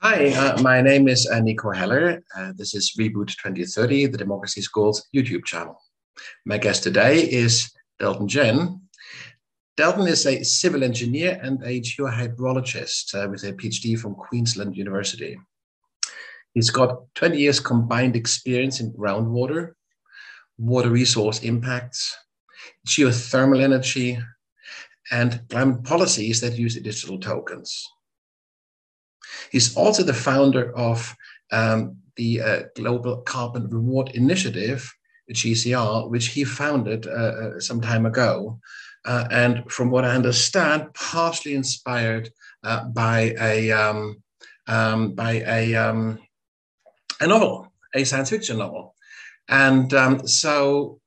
Hi, uh, my name is uh, Nico Heller. Uh, this is Reboot 2030, the Democracy School's YouTube channel. My guest today is Delton Chen. Delton is a civil engineer and a geohydrologist uh, with a PhD from Queensland University. He's got 20 years combined experience in groundwater, water resource impacts, geothermal energy, and climate policies that use digital tokens. He's also the founder of um, the uh, Global Carbon Reward Initiative, GCR, which he founded uh, uh, some time ago. Uh, and from what I understand, partially inspired uh, by a um, um, by a um, a novel, a science fiction novel. And um, so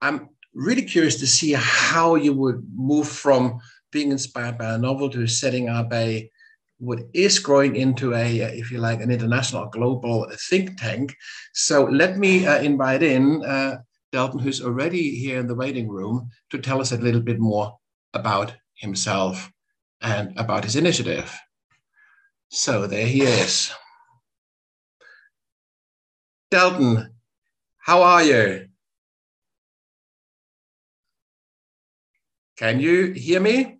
I'm really curious to see how you would move from being inspired by a novel to setting up a what is growing into a, if you like, an international global think tank. So let me uh, invite in uh, Delton, who's already here in the waiting room, to tell us a little bit more about himself and about his initiative. So there he is. Delton, how are you? Can you hear me?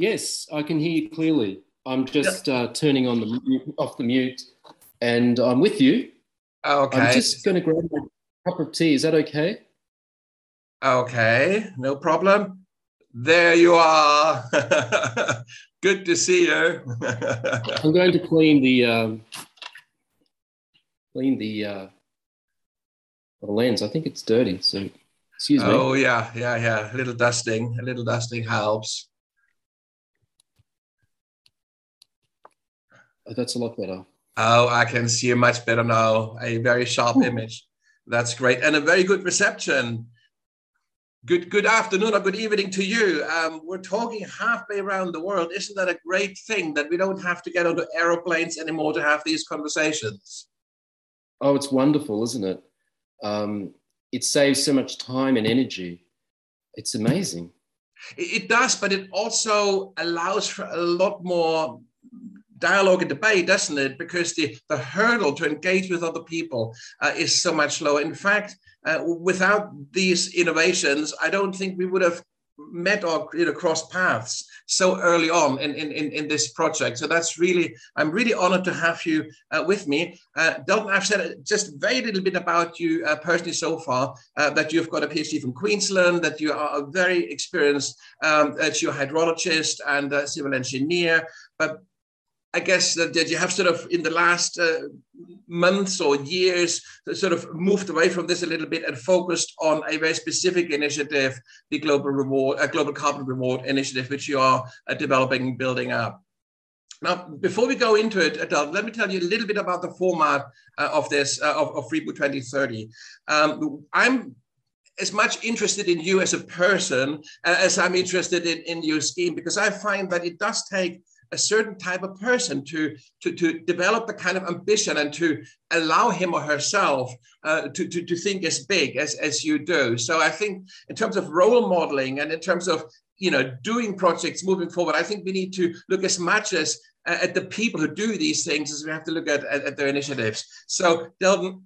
Yes, I can hear you clearly. I'm just uh, turning on the mute, off the mute, and I'm with you. Okay. I'm just going to grab a cup of tea. Is that okay? Okay, no problem. There you are. Good to see you. I'm going to clean the um, clean the, uh, the lens. I think it's dirty, so excuse me. Oh yeah, yeah, yeah. A little dusting, a little dusting helps. That's a lot better. Oh, I can see you much better now. A very sharp Ooh. image. That's great, and a very good reception. Good, good afternoon or good evening to you. Um, we're talking halfway around the world. Isn't that a great thing that we don't have to get onto aeroplanes anymore to have these conversations? Oh, it's wonderful, isn't it? Um, it saves so much time and energy. It's amazing. It, it does, but it also allows for a lot more dialogue and debate, doesn't it? Because the, the hurdle to engage with other people uh, is so much lower. In fact, uh, without these innovations, I don't think we would have met or you know crossed paths so early on in, in, in, this project. So that's really, I'm really honored to have you uh, with me. Uh, Delton, I've said just a very little bit about you uh, personally so far, uh, that you've got a PhD from Queensland, that you are a very experienced um, geohydrologist and civil engineer, but I guess that, that you have sort of in the last uh, months or years sort of moved away from this a little bit and focused on a very specific initiative, the Global Reward, uh, Global Carbon Reward Initiative, which you are uh, developing and building up. Now, before we go into it, let me tell you a little bit about the format uh, of this, uh, of, of Reboot 2030. Um, I'm as much interested in you as a person uh, as I'm interested in, in your scheme, because I find that it does take a certain type of person to, to, to develop the kind of ambition and to allow him or herself uh, to, to, to think as big as, as you do. So I think in terms of role modeling and in terms of you know doing projects moving forward, I think we need to look as much as uh, at the people who do these things as we have to look at, at, at their initiatives. So Delton,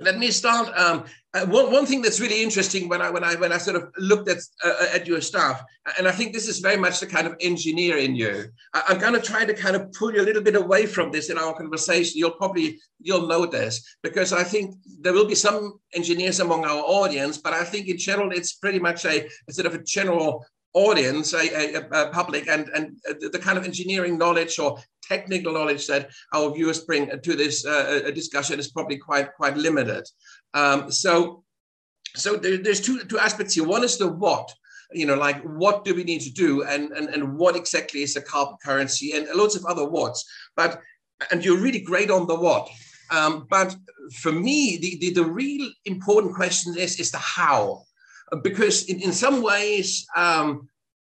let me start. Um, uh, one, one thing that's really interesting when I when I when I sort of looked at uh, at your stuff, and I think this is very much the kind of engineer in you. I, am going to try to kind of pull you a little bit away from this in our conversation. You'll probably you'll know this because I think there will be some engineers among our audience, but I think in general it's pretty much a, a sort of a general audience, a, a, a, public, and, and the kind of engineering knowledge or technical knowledge that our viewers bring to this uh, discussion is probably quite quite limited. Um, so, so there, there's two two aspects here. One is the what. You know, like what do we need to do, and and and what exactly is a carbon currency, and lots of other whats. But and you're really great on the what. Um, but for me, the, the, the real important question is is the how because in, in some ways, um,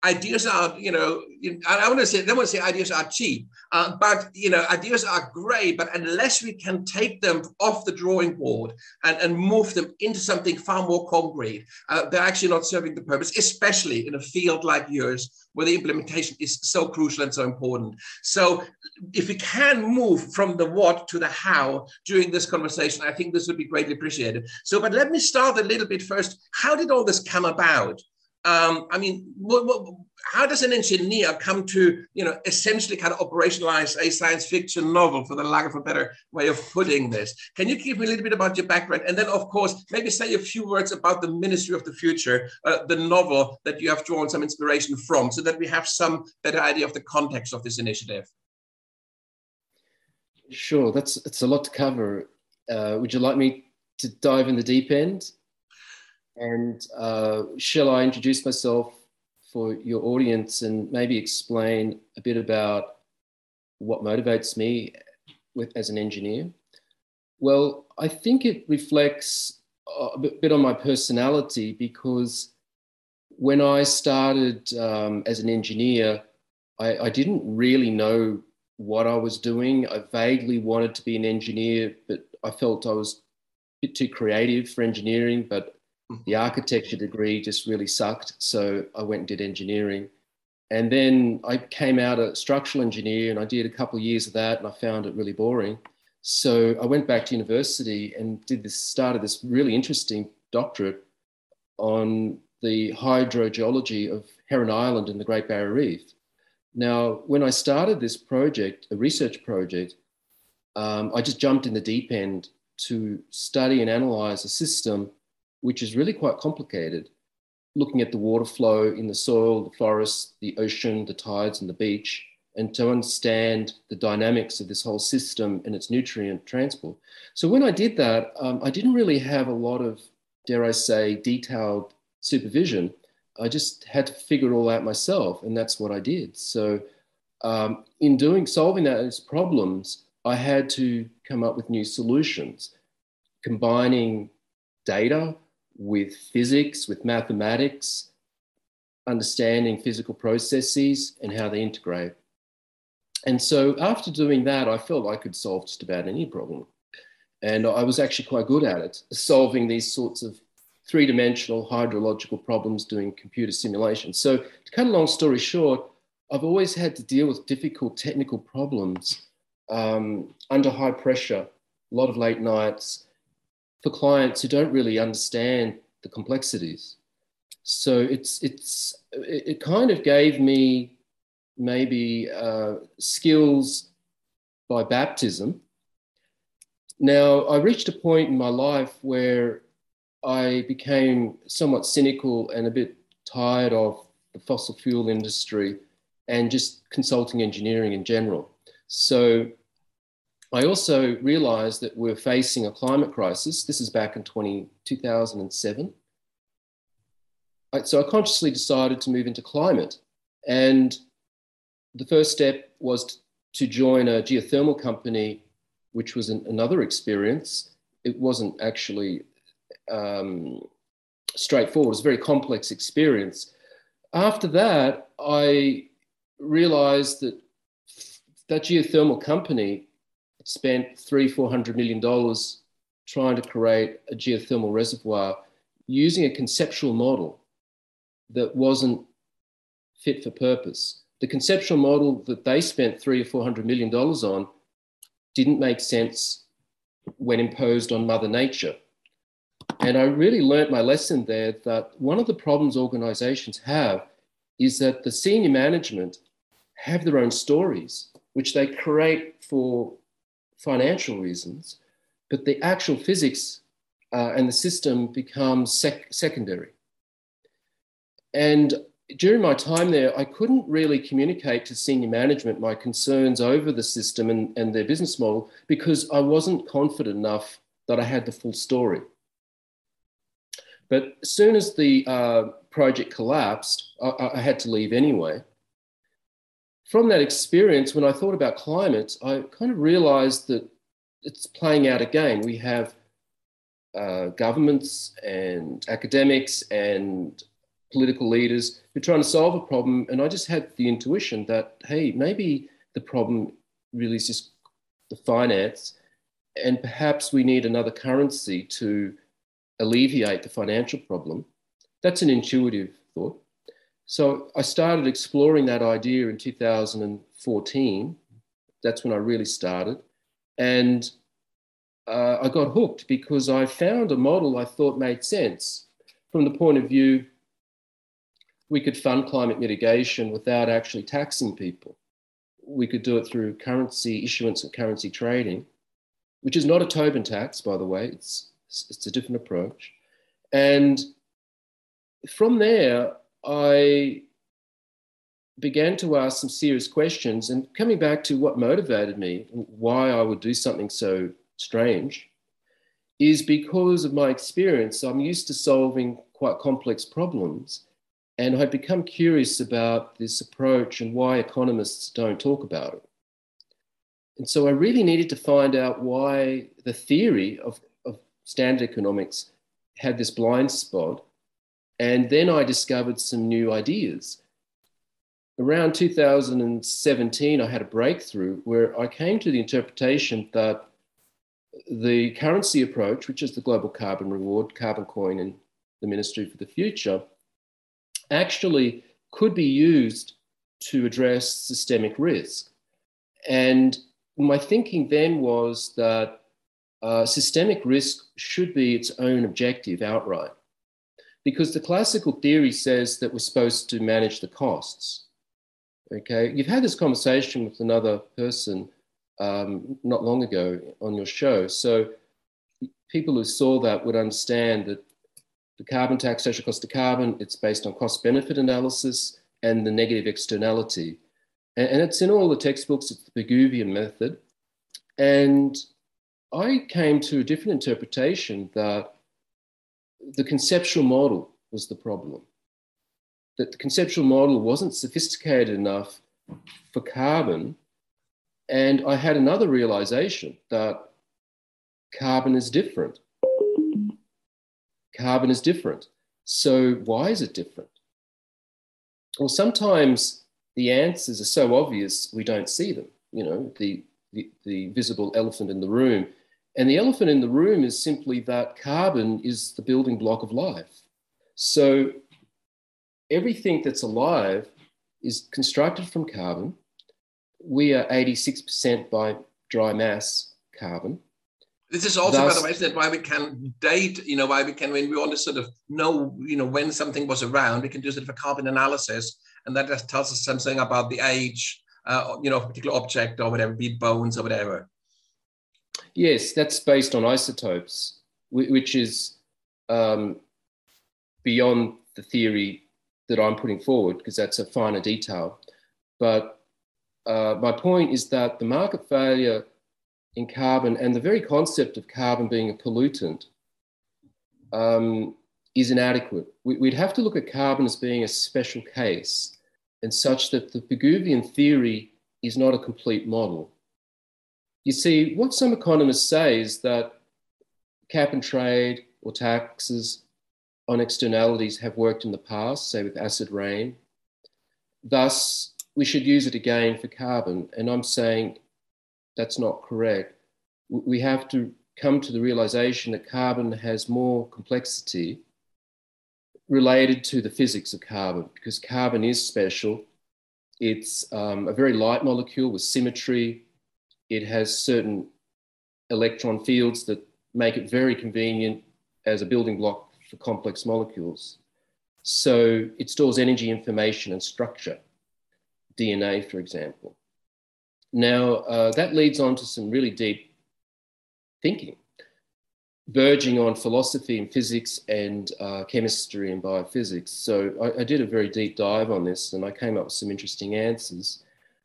ideas are, you know, I want to say, don't want to say ideas are cheap, uh, but, you know, ideas are great, but unless we can take them off the drawing board and, and move them into something far more concrete, uh, they're actually not serving the purpose, especially in a field like yours, where the implementation is so crucial and so important. So if we can move from the what to the how during this conversation, I think this would be greatly appreciated. So, but let me start a little bit first. How did all this come about? Um, I mean, what, what, how does an engineer come to, you know, essentially kind of operationalize a science fiction novel, for the lack of a better way of putting this? Can you give me a little bit about your background, and then, of course, maybe say a few words about the Ministry of the Future, uh, the novel that you have drawn some inspiration from, so that we have some better idea of the context of this initiative. Sure, that's it's a lot to cover. Uh, would you like me to dive in the deep end? And uh, shall I introduce myself for your audience and maybe explain a bit about what motivates me with, as an engineer? Well, I think it reflects a bit on my personality because when I started um, as an engineer, I, I, didn't really know what I was doing. I vaguely wanted to be an engineer, but I felt I was a bit too creative for engineering. But the architecture degree just really sucked. So I went and did engineering. And then I came out a structural engineer and I did a couple of years of that and I found it really boring. So I went back to university and did this, started this really interesting doctorate on the hydrogeology of Heron Island and the Great Barrier Reef. Now, when I started this project, a research project, um, I just jumped in the deep end to study and analyze a system which is really quite complicated, looking at the water flow in the soil, the forest, the ocean, the tides, and the beach, and to understand the dynamics of this whole system and its nutrient transport. So when I did that, um, I didn't really have a lot of, dare I say, detailed supervision. I just had to figure it all out myself, and that's what I did. So um, in doing solving those problems, I had to come up with new solutions, combining data with physics, with mathematics, understanding physical processes and how they integrate. And so after doing that, I felt I could solve just about any problem. And I was actually quite good at it, solving these sorts of three dimensional hydrological problems doing computer simulation. So, to cut a long story short, I've always had to deal with difficult technical problems um, under high pressure, a lot of late nights, for clients who don't really understand the complexities. So it's it's it kind of gave me maybe uh, skills by baptism. Now I reached a point in my life where I became somewhat cynical and a bit tired of the fossil fuel industry and just consulting engineering in general. So I also realized that we're facing a climate crisis. This is back in 20, 2007. So I consciously decided to move into climate. And the first step was to join a geothermal company, which was an, another experience. It wasn't actually um, straightforward, it was a very complex experience. After that, I realized that that geothermal company spent three, four hundred million dollars trying to create a geothermal reservoir using a conceptual model that wasn't fit for purpose. The conceptual model that they spent three or four hundred million dollars on didn't make sense when imposed on Mother Nature. And I really learnt my lesson there that one of the problems organizations have is that the senior management have their own stories, which they create for financial reasons, but the actual physics uh, and the system becomes sec- secondary. And during my time there, I couldn't really communicate to senior management my concerns over the system and, and their business model because I wasn't confident enough that I had the full story. But as soon as the uh, project collapsed, I, I had to leave anyway from that experience, when I thought about climate, I kind of realized that it's playing out again. We have uh, governments and academics and political leaders who are trying to solve a problem. And I just had the intuition that, hey, maybe the problem really is just the finance, and perhaps we need another currency to alleviate the financial problem. That's an intuitive thought. So I started exploring that idea in 2014. That's when I really started. And uh, I got hooked because I found a model I thought made sense from the point of view we could fund climate mitigation without actually taxing people. We could do it through currency issuance and currency trading, which is not a Tobin tax, by the way. It's, it's a different approach. And from there, I began to ask some serious questions. And coming back to what motivated me, why I would do something so strange, is because of my experience. I'm used to solving quite complex problems. And I'd become curious about this approach and why economists don't talk about it. And so I really needed to find out why the theory of, of standard economics had this blind spot. And then I discovered some new ideas. Around 2017, I had a breakthrough where I came to the interpretation that the currency approach, which is the global carbon reward, carbon coin, and the Ministry for the Future, actually could be used to address systemic risk. And my thinking then was that uh, systemic risk should be its own objective outright. Because the classical theory says that we're supposed to manage the costs. Okay, you've had this conversation with another person um, not long ago on your show. So people who saw that would understand that the carbon tax, social cost of carbon, it's based on cost benefit analysis and the negative externality. And, and it's in all the textbooks, it's the Pigouvian method. And I came to a different interpretation that the conceptual model was the problem. That the conceptual model wasn't sophisticated enough for carbon and I had another realization that carbon is different. Carbon is different. So, why is it different? Well, sometimes the answers are so obvious we don't see them, you know, the, the, the visible elephant in the room. And the elephant in the room is simply that carbon is the building block of life. So, everything that's alive is constructed from carbon we are 86% by dry mass carbon. This is also, Thus, by the way, isn't it, why we can date, you know, why we can, when we want to sort of know, you know, when something was around, we can do sort of a carbon analysis, and that just tells us something about the age, uh, you know, of a particular object or whatever, be it bones or whatever. Yes, that's based on isotopes, which is um, beyond the theory that I'm putting forward, because that's a finer detail. But uh, my point is that the market failure in carbon and the very concept of carbon being a pollutant um, is inadequate. We, would have to look at carbon as being a special case and such that the Pigouvian theory is not a complete model. You see, what some economists say is that cap and trade or taxes on externalities have worked in the past, say with acid rain. Thus, we should use it again for carbon. And I'm saying that's not correct. We have to come to the realization that carbon has more complexity related to the physics of carbon because carbon is special. It's um, a very light molecule with symmetry. It has certain electron fields that make it very convenient as a building block for complex molecules. So it stores energy, information, and structure. DNA, for example. Now, uh, that leads on to some really deep thinking, verging on philosophy and physics and uh, chemistry and biophysics. So I, I, did a very deep dive on this and I came up with some interesting answers,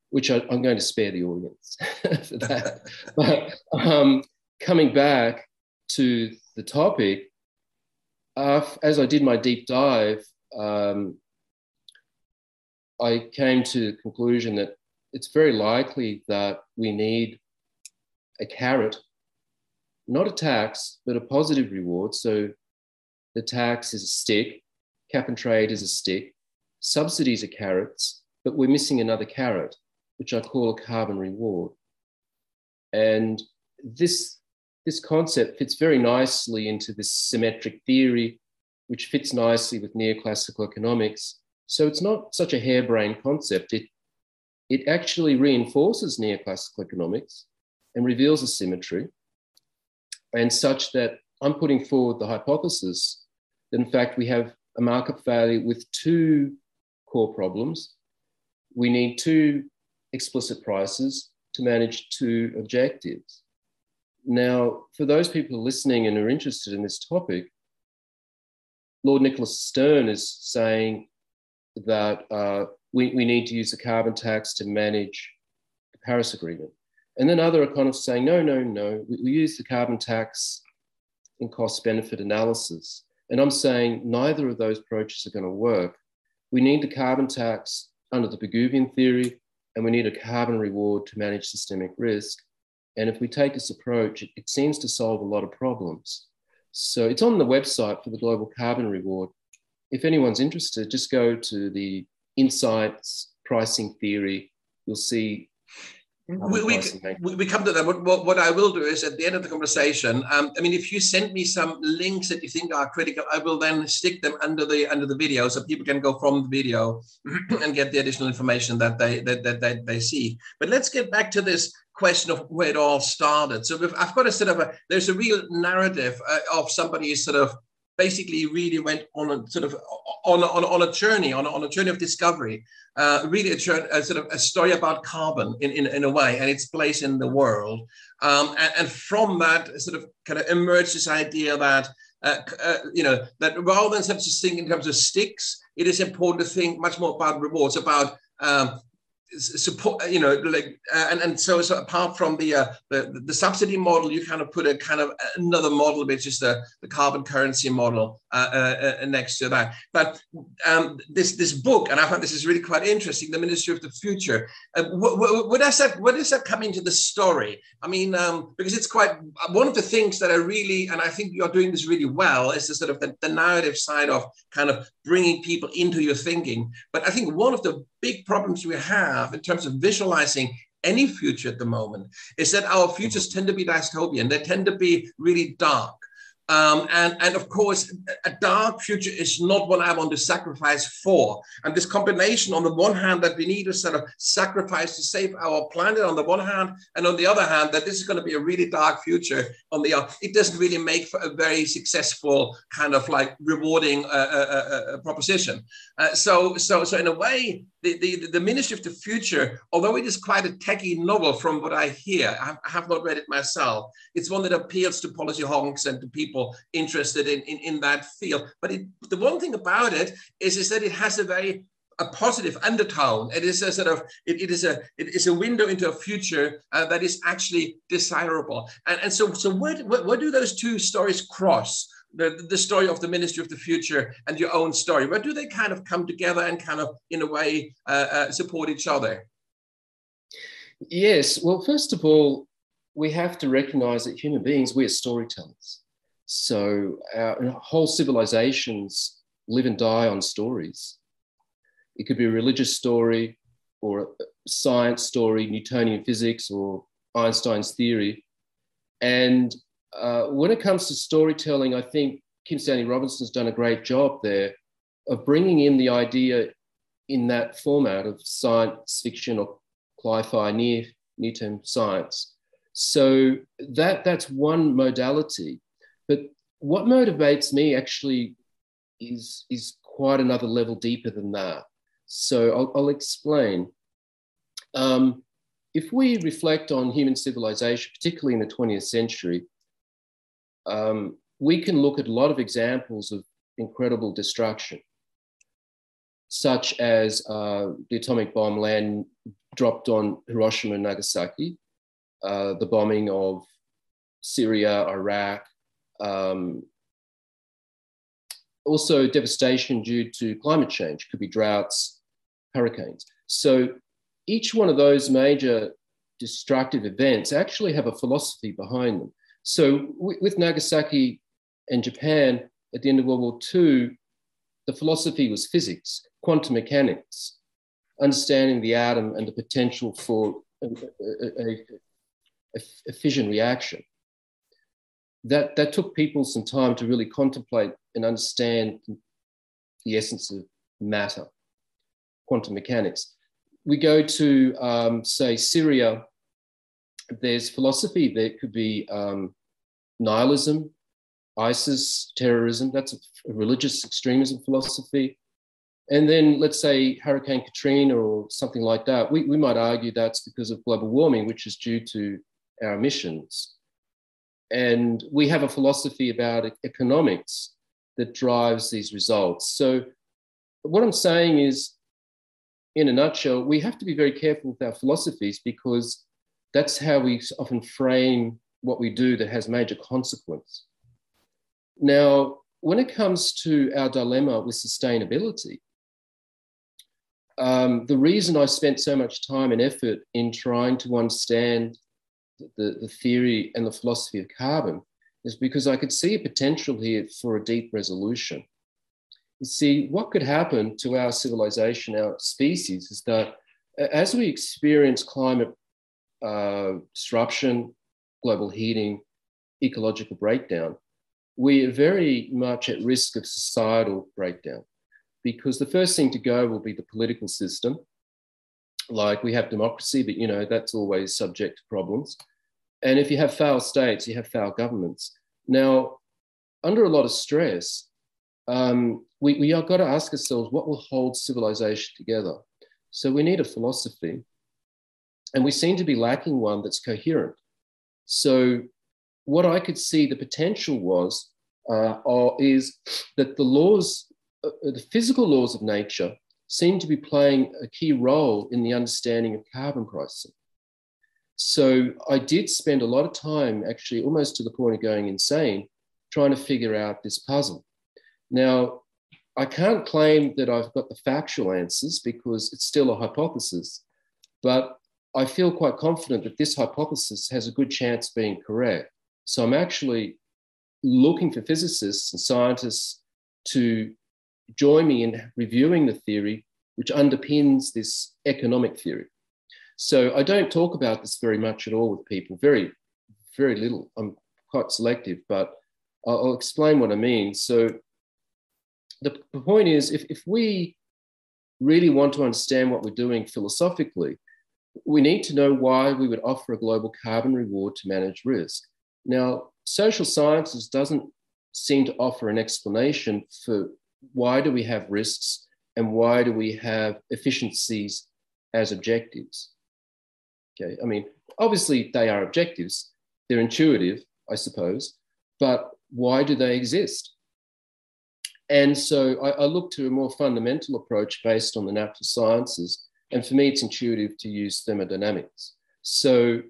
which I, am going to spare the audience for that. but um, coming back to the topic, uh, as I did my deep dive, um, I came to the conclusion that it's very likely that we need a carrot, not a tax, but a positive reward. So the tax is a stick, cap and trade is a stick, subsidies are carrots, but we're missing another carrot, which I call a carbon reward. And this, this concept fits very nicely into this symmetric theory, which fits nicely with neoclassical economics. So it's not such a harebrained concept. It, it actually reinforces neoclassical economics and reveals a symmetry, and such that I'm putting forward the hypothesis that, in fact, we have a market failure with two core problems. We need two explicit prices to manage two objectives. Now, for those people listening and are interested in this topic, Lord Nicholas Stern is saying that uh, we, we need to use the carbon tax to manage the Paris Agreement. And then other economists saying, no, no, no, we, we use the carbon tax in cost benefit analysis. And I'm saying neither of those approaches are going to work. We need the carbon tax under the Pigouvian theory, and we need a carbon reward to manage systemic risk. And if we take this approach, it, seems to solve a lot of problems. So it's on the website for the Global Carbon Reward. If anyone's interested, just go to the Insights Pricing Theory. You'll see we, we, we, come to that. What, what, what, I will do is at the end of the conversation, um, I mean, if you send me some links that you think are critical, I will then stick them under the under the video so people can go from the video and get the additional information that they that, that, that they see. But let's get back to this question of where it all started. So I've got a sort of a there's a real narrative uh, of somebody sort of basically really went on a sort of on, on, on a journey, on, on a journey of discovery, uh, really a, a, sort of a story about carbon in, in, in a way and its place in the world. Um, and, and, from that sort of kind of emerged this idea that, uh, uh, you know, that rather than such a thing in terms of sticks, it is important to think much more about rewards, about um, support you know like uh, and, and so, so apart from the, uh, the the subsidy model you kind of put a kind of another model which is the, the carbon currency model uh, uh, uh next to that. But um, this this book and i find this is really quite interesting the ministry of the future uh, what, what, what, does that what does that come into the story? I mean um, because it's quite one of the things that i really and i think you're doing this really well is the sort of the, the narrative side of kind of bringing people into your thinking but i think one of the big problems we have in terms of visualizing any future at the moment is that our futures tend to be dystopian. They tend to be really dark. Um, and, and of course, a dark future is not what I want to sacrifice for. And this combination, on the one hand, that we need to sort of sacrifice to save our planet on the one hand, and on the other hand, that this is going to be a really dark future on the other, it doesn't really make for a very successful kind of like rewarding uh, uh, uh, uh proposition. Uh, so, so, so in a way, the, the, the Ministry of the Future, although it is quite a techy novel from what I hear, I have not read it myself. It's one that appeals to policy honks and to people interested in, in, in that field. But it, the one thing about it is, is that it has a very a positive undertone. It is a sort of it, it is a it is a window into a future uh, that is actually desirable. And, and so so where, where, where do those two stories cross? The, the story of the ministry of the future and your own story. Where do they kind of come together and kind of in a way uh, uh, support each other? Yes. Well first of all we have to recognize that human beings we're storytellers. So our whole civilizations live and die on stories. It could be a religious story or a science story newtonian physics or einstein's theory. And uh, when it comes to storytelling, I think Kim Stanley Robinson's done a great job there of bringing in the idea in that format of science fiction or sci-fi near near-term science. So that that's one modality. But what motivates me actually is is quite another level deeper than that. So I'll, I'll explain. Um, if we reflect on human civilization, particularly in the 20th century, um, we can look at a lot of examples of incredible destruction, such as uh, the atomic bomb land dropped on Hiroshima and Nagasaki, uh, the bombing of Syria, Iraq, um, also devastation due to climate change, could be droughts, hurricanes. So each one of those major destructive events actually have a philosophy behind them. So with Nagasaki and Japan at the end of World War II, the philosophy was physics, quantum mechanics, understanding the atom and the potential for a, a, a, a fission reaction. That, that took people some time to really contemplate and understand the essence of matter, quantum mechanics. We go to, um, say, Syria, there's philosophy, there could be um, nihilism, ISIS, terrorism, that's a religious extremism philosophy. And then let's say Hurricane Katrina or something like that, we, we might argue that's because of global warming, which is due to our emissions. And we have a philosophy about economics that drives these results. So, what I'm saying is, in a nutshell, we have to be very careful with our philosophies because that's how we often frame what we do that has major consequence. Now, when it comes to our dilemma with sustainability, um, the reason I spent so much time and effort in trying to understand the, the theory and the philosophy of carbon is because I could see a potential here for a deep resolution. You see, what could happen to our civilization, our species, is that as we experience climate uh, disruption, global heating, ecological breakdown, we are very much at risk of societal breakdown because the first thing to go will be the political system. Like we have democracy, but you know, that's always subject to problems. And if you have failed states, you have failed governments. Now, under a lot of stress, um, we, we are got to ask ourselves what will hold civilization together. So we need a philosophy, and we seem to be lacking one that's coherent. So, what I could see the potential was uh, is that the laws uh, the physical laws of nature seem to be playing a key role in the understanding of carbon pricing. So I did spend a lot of time, actually, almost to the point of going insane, trying to figure out this puzzle. Now, I can't claim that I've got the factual answers because it's still a hypothesis, but I feel quite confident that this hypothesis has a good chance of being correct. So I'm actually looking for physicists and scientists to join me in reviewing the theory which underpins this economic theory. So I don't talk about this very much at all with people, very, very little. I'm quite selective, but I'll, explain what I mean. So the, the point is, if, if we really want to understand what we're doing philosophically, we need to know why we would offer a global carbon reward to manage risk. Now, social sciences doesn't seem to offer an explanation for why do we have risks and why do we have efficiencies as objectives? Okay, I mean, obviously they are objectives, they're intuitive, I suppose, but why do they exist? And so I, I look to a more fundamental approach based on the natural sciences. And for me, it's intuitive to use thermodynamics. So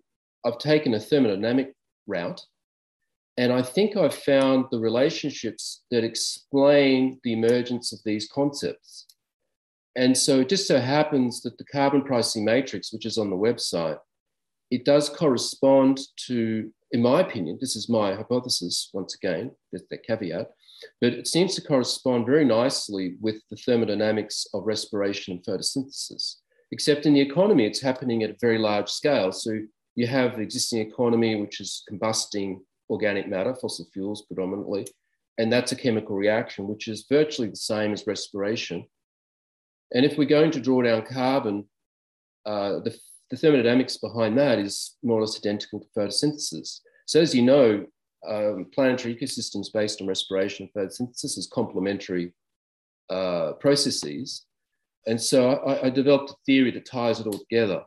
I've taken a thermodynamic route and I think I've found the relationships that explain the emergence of these concepts. And so it just so happens that the carbon pricing matrix, which is on the website, it does correspond to, in my opinion, this is my hypothesis, once again, there's the caveat, but it seems to correspond very nicely with the thermodynamics of respiration and photosynthesis. Except in the economy, it's happening at a very large scale. So you have the existing economy, which is combusting organic matter, fossil fuels predominantly, and that's a chemical reaction, which is virtually the same as respiration. And if we're going to draw down carbon, uh, the, the, thermodynamics behind that is more or less identical to photosynthesis. So, as you know, um, planetary ecosystems based on respiration and photosynthesis is complementary uh, processes. And so I, I, developed a theory that ties it all together.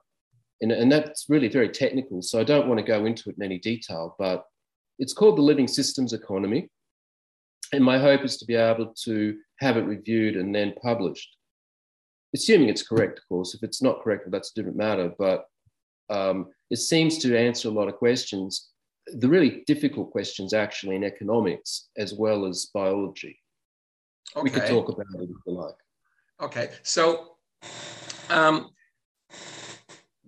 And, and that's really very technical. So I don't want to go into it in any detail, but it's called the Living Systems Economy. And my hope is to be able to have it reviewed and then published. Assuming it's correct, of course. If it's not correct, that's a different matter. But um, it seems to answer a lot of questions, the really difficult questions actually in economics as well as biology. Okay. We could talk about it if you like. Okay. So um,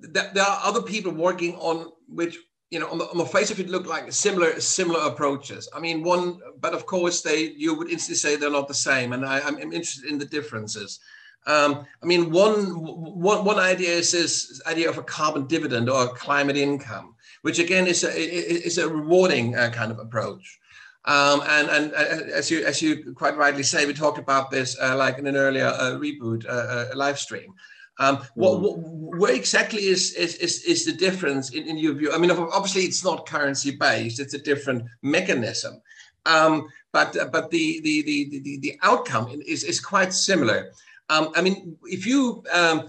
th- there are other people working on which you know, on the, on the face of it, look like similar similar approaches. I mean, one, but of course, they you would instantly say they're not the same, and I, am interested in the differences. Um, I mean, one, one, one idea is this idea of a carbon dividend or climate income, which again is a, is a rewarding uh, kind of approach. Um, and, and uh, as you as you quite rightly say, we talked about this uh, like in an earlier uh, reboot uh, uh, live stream. Um, what, mm. what, where exactly is, is, is, is the difference in, in, your view? I mean, obviously it's not currency based; it's a different mechanism. Um, but but the, the the the the outcome is is quite similar. Um, I mean, if you um,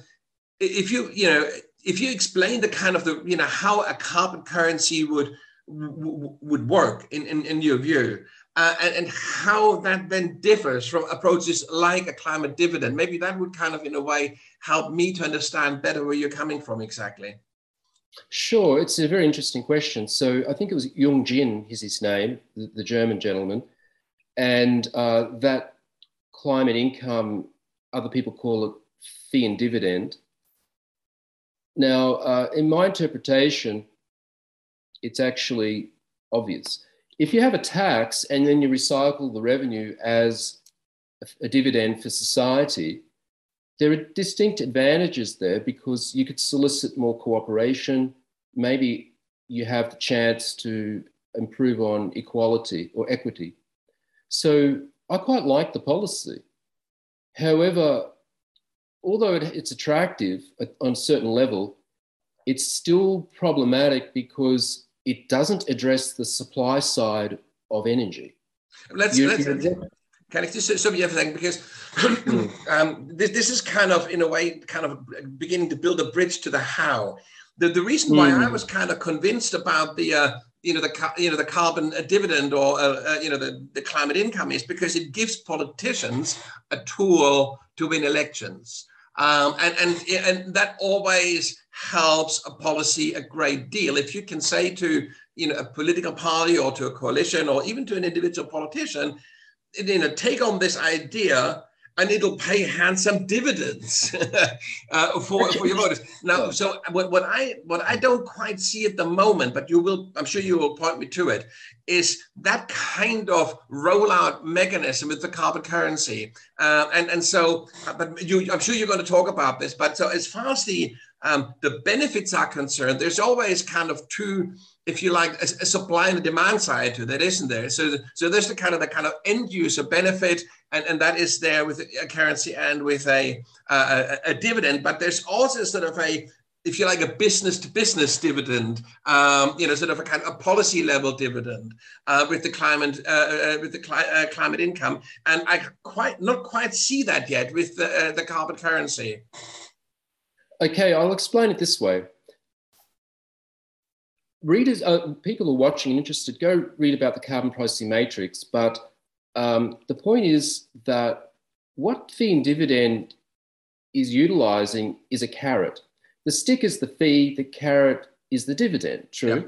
if you you know if you explain the kind of the you know how a carbon currency would would work in, in, in your view? Uh, and, and how that then differs from approaches like a climate dividend? Maybe that would kind of in a way help me to understand better where you're coming from exactly. Sure it's a very interesting question. So i think it was jung jin is his name the, the german gentleman. And uh, that climate income other people call it fee and dividend. Now uh, in my interpretation it's actually obvious. If you have a tax and then you recycle the revenue as a, dividend for society, there are distinct advantages there because you could solicit more cooperation. Maybe you have the chance to improve on equality or equity. So I quite like the policy. However, although it's attractive on a certain level, it's still problematic because it doesn't address the supply side of energy. Let's, you, let's, can I just say everything because hmm. um, this, this is kind of in a way kind of beginning to build a bridge to the how. The, the reason why mm. I was kind of convinced about the uh, you know the you know the carbon dividend or uh, uh, you know the, the climate income is because it gives politicians a tool to win elections. Um, and, and, and that always helps a policy a great deal. If you can say to you know a political party or to a coalition or even to an individual politician, you know, take on this idea and it'll pay handsome dividends uh, for, for your voters. Now, so what, what I what I don't quite see at the moment, but you will, I'm sure you will point me to it, is that kind of rollout mechanism with the carbon currency. Uh, and and so, but you, I'm sure you're going to talk about this. But so as far as the um, the benefits are concerned, there's always kind of two if you like, a, a, supply and a demand side to that, isn't there? So, so there's the kind of the kind of end user benefit, and, and that is there with a currency and with a, a, a dividend. But there's also sort of a if you like, a business to business dividend, um, you know, sort of a kind of a policy level dividend uh, with the climate uh, uh, with the cli- uh, climate income, and I quite not quite see that yet with the, uh, the carbon currency. Okay, I'll explain it this way. Readers, uh, people who are watching and interested, go read about the carbon pricing matrix. But um, the point is that what fee and dividend is utilizing is a carrot. The stick is the fee, the carrot is the dividend. True. Yeah.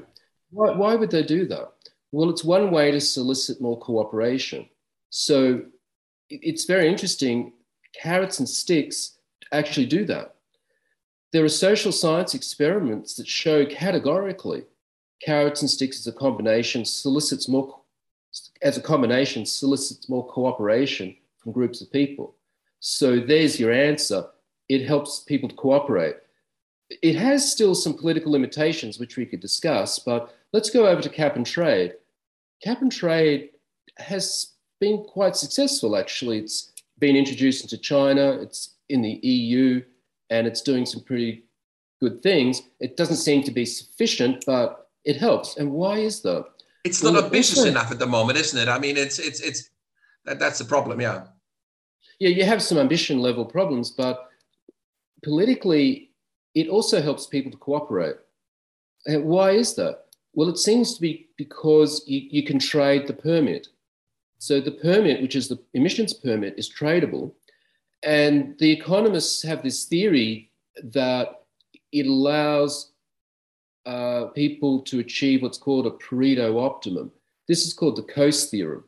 Why, why would they do that? Well, it's one way to solicit more cooperation. So it's very interesting. Carrots and sticks actually do that. There are social science experiments that show categorically carrots and sticks as a combination solicits more as a combination solicits more cooperation from groups of people. So there's your answer. It helps people to cooperate. It has still some political limitations, which we could discuss, but let's go over to cap and trade. Cap and trade has been quite successful, actually. It's been introduced into China, it's in the EU, and it's doing some pretty good things. It doesn't seem to be sufficient, but it helps. And why is that? It's not well, ambitious also, enough at the moment, isn't it? I mean, it's it's it's that, that's the problem, yeah. Yeah, you have some ambition level problems, but politically, it also helps people to cooperate. And why is that? Well, it seems to be because you, you can trade the permit. So the permit, which is the emissions permit, is tradable. And the economists have this theory that it allows uh, people to achieve what's called a Pareto optimum. This is called the Coase theorem.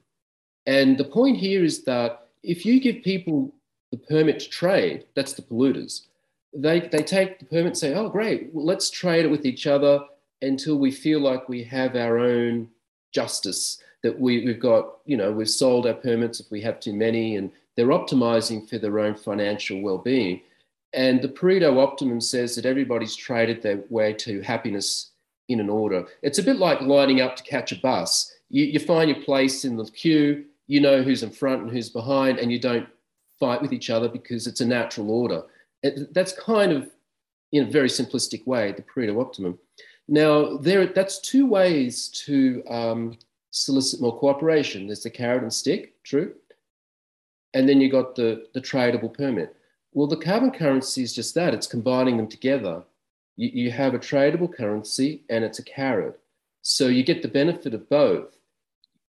And the point here is that if you give people the permit to trade, that's the polluters, they, they take the permit and say, oh, great, well, let's trade it with each other. until we feel like we have our own justice that we, we've got, you know, we've sold our permits if we have too many, and they're optimizing for their own financial well being. And the Pareto optimum says that everybody's traded their way to happiness in an order. It's a bit like lining up to catch a bus. You, you find your place in the queue, you know who's in front and who's behind, and you don't fight with each other because it's a natural order. It, that's kind of, in a very simplistic way, the Pareto optimum. Now, there, that's two ways to um, solicit more cooperation. There's the carrot and stick, true. And then you got the, the tradable permit. Well, the carbon currency is just that, it's combining them together. You, you have a tradable currency and it's a carrot. So you get the benefit of both.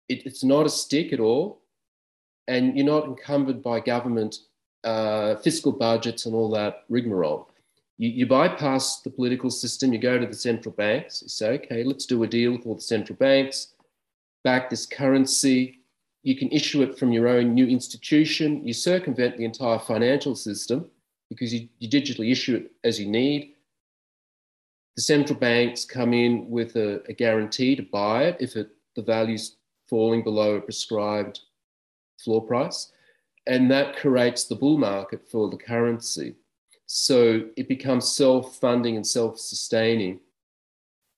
It, it's not a stick at all, and you're not encumbered by government uh, fiscal budgets and all that rigmarole. You, you, bypass the political system, you go to the central banks, you say, okay, let's do a deal with all the central banks, back this currency. You can issue it from your own new institution. You circumvent the entire financial system because you, you digitally issue it as you need. The central banks come in with a, a guarantee to buy it if it, the value's falling below a prescribed floor price. And that creates the bull market for the currency. So it becomes self funding and self sustaining.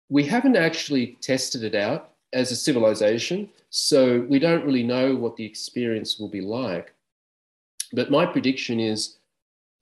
We haven't actually tested it out as a civilization. So we don't really know what the experience will be like. But my prediction is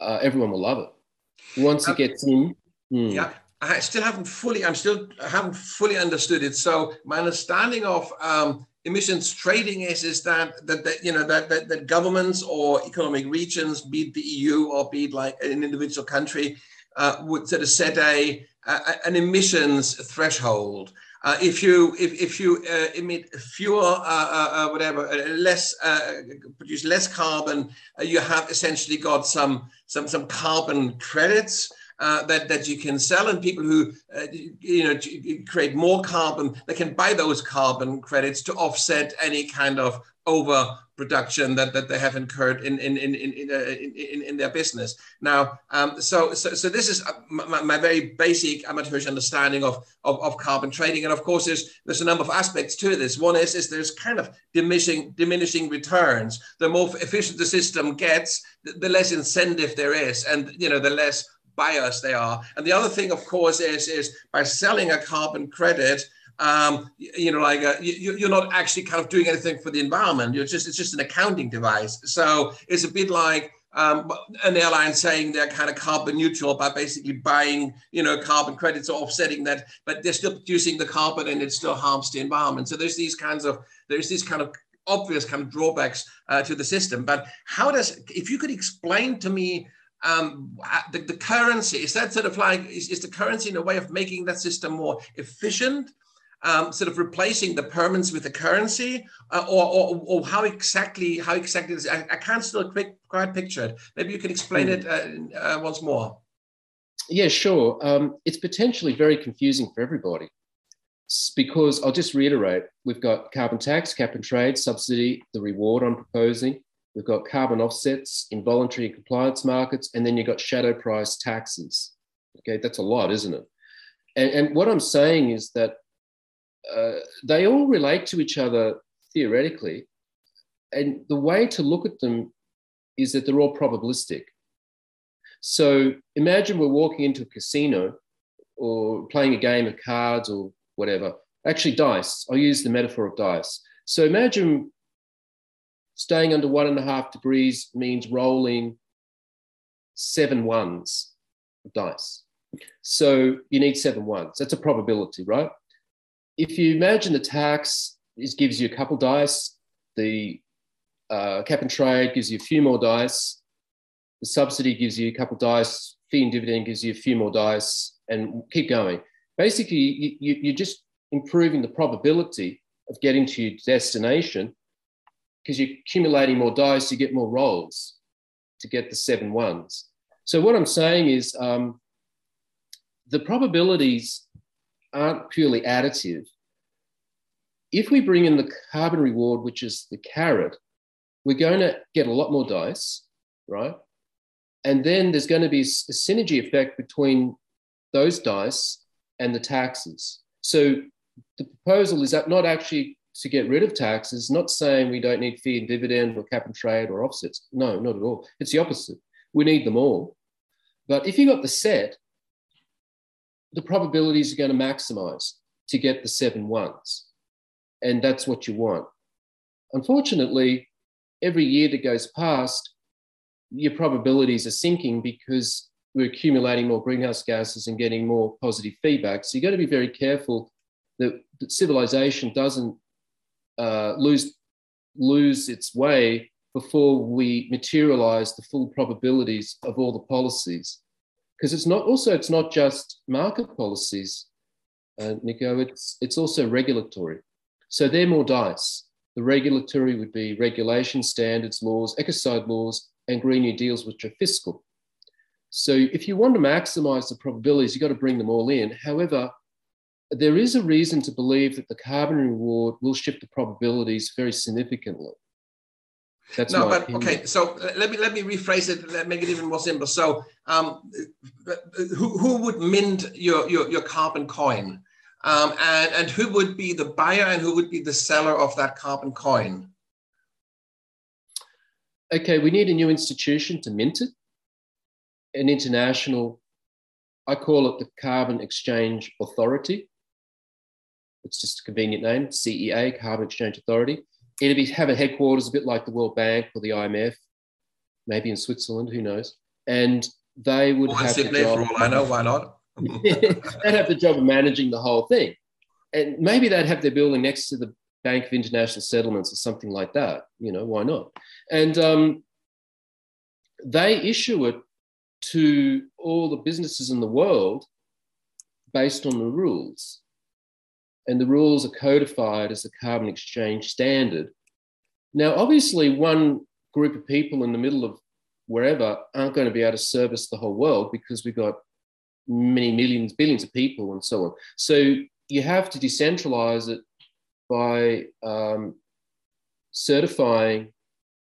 uh, everyone will love it. Once it gets in. Hmm. Yeah. I still haven't fully, I'm still, I haven't fully understood it. So my understanding of um, emissions trading is, is that, that, that you know, that, that, that governments or economic regions, be it the EU or be it like an individual country, uh, would sort of set a, a an emissions threshold. Uh, if you if, if you uh, emit fewer uh, uh, uh whatever uh, less produce less carbon, you have essentially got some some some carbon credits. that, that you can sell and people who you know create more carbon they can buy those carbon credits to offset any kind of overproduction that, that they have incurred in in in in, in, in, in their business. Now, um, so, so so this is my, my, very basic amateurish understanding of, of, of carbon trading, and of course, there's there's a number of aspects to this. One is is there's kind of diminishing diminishing returns. The more efficient the system gets, the, the less incentive there is, and you know the less buyers they are. And the other thing, of course, is is by selling a carbon credit um, you know, like uh, you, are not actually kind of doing anything for the environment. You're just it's just an accounting device. So it's a bit like um, an airline saying they're kind of carbon neutral by basically buying, you know, carbon credits or offsetting that, but they're still producing the carbon and it still harms the environment. So there's these kinds of there's these kind of obvious kind of drawbacks uh, to the system. But how does if you could explain to me um, the, the currency is that sort of like is, is the currency in a way of making that system more efficient um, sort of replacing the permanence with the currency, uh, or, or, or, how exactly how exactly is, I, I, can't still quick, quite picture it. Maybe you can explain mm. it uh, uh, once more. Yeah, sure. Um, it's potentially very confusing for everybody because I'll just reiterate: we've got carbon tax, cap and trade, subsidy, the reward I'm proposing. We've got carbon offsets, involuntary compliance markets, and then you've got shadow price taxes. Okay, that's a lot, isn't it? And, and what I'm saying is that uh, they all relate to each other theoretically. And the way to look at them is that they're all probabilistic. So imagine we're walking into a casino or playing a game of cards or whatever. Actually, dice. I'll use the metaphor of dice. So imagine staying under one and a half degrees means rolling seven ones of dice. So you need seven ones. That's a probability, right? If you imagine the tax is, gives you a couple dice, the uh, cap and trade gives you a few more dice, the subsidy gives you a couple dice, fee and dividend gives you a few more dice, and keep going. Basically, you, you, you're just improving the probability of getting to your destination because you're accumulating more dice, you get more rolls to get the seven ones. So what I'm saying is um, the probabilities aren't purely additive. If we bring in the carbon reward, which is the carrot, we're going to get a lot more dice, right? And then there's going to be a synergy effect between those dice and the taxes. So the proposal is that not actually to get rid of taxes, not saying we don't need fee and dividend or cap and trade or offsets. No, not at all. It's the opposite. We need them all. But if you got the set, the probabilities are going to maximize to get the seven ones. And that's what you want. Unfortunately, every year that goes past, your probabilities are sinking because we're accumulating more greenhouse gases and getting more positive feedback. So you've got to be very careful that, that civilization doesn't uh, lose lose its way before we materialize the full probabilities of all the policies. Because it's not also it's not just market policies, uh, Nico. It's it's also regulatory. So they're more dice. The regulatory would be regulation, standards, laws, ecocide laws, and Green New Deals, which are fiscal. So if you want to maximize the probabilities, you've got to bring them all in. However, there is a reason to believe that the carbon reward will shift the probabilities very significantly. That's no, but opinion. okay. So let me let me rephrase it. Let make it even more simple. So, um, who, who would mint your, your your carbon coin, um, and and who would be the buyer and who would be the seller of that carbon coin? Okay, we need a new institution to mint it an international, I call it the Carbon Exchange Authority. It's just a convenient name, CEA, Carbon Exchange Authority. It'll be, have a headquarters a bit like the World Bank or the IMF, maybe in Switzerland, who knows. And they would have the job, for all I know, why not? they'd have the job of managing the whole thing. And maybe they'd have their building next to the Bank of International Settlements or something like that. You know, why not? And um, they issue it to all the businesses in the world based on the rules. And the rules are codified as the carbon exchange standard. Now, obviously, one group of people in the middle of wherever aren't going to be able to service the whole world because we've got many millions, billions of people and so on. So you have to decentralize it by um, certifying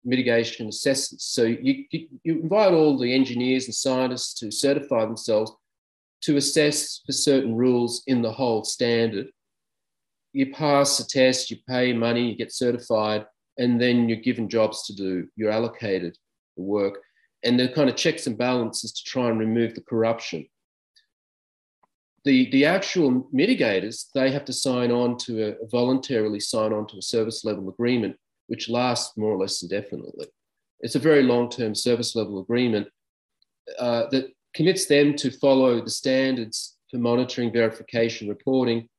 mitigation assessments. So you, you, you invite all the engineers and scientists to certify themselves to assess for certain rules in the whole standard. You pass a test, you pay money, you get certified, and then you're given jobs to do. You're allocated the work. And the kind of checks and balances to try and remove the corruption. The, the actual mitigators, they have to sign on to a, voluntarily sign on to a service level agreement which lasts more or less indefinitely. It's a very long term service level agreement uh, that commits them to follow the standards for monitoring, verification, reporting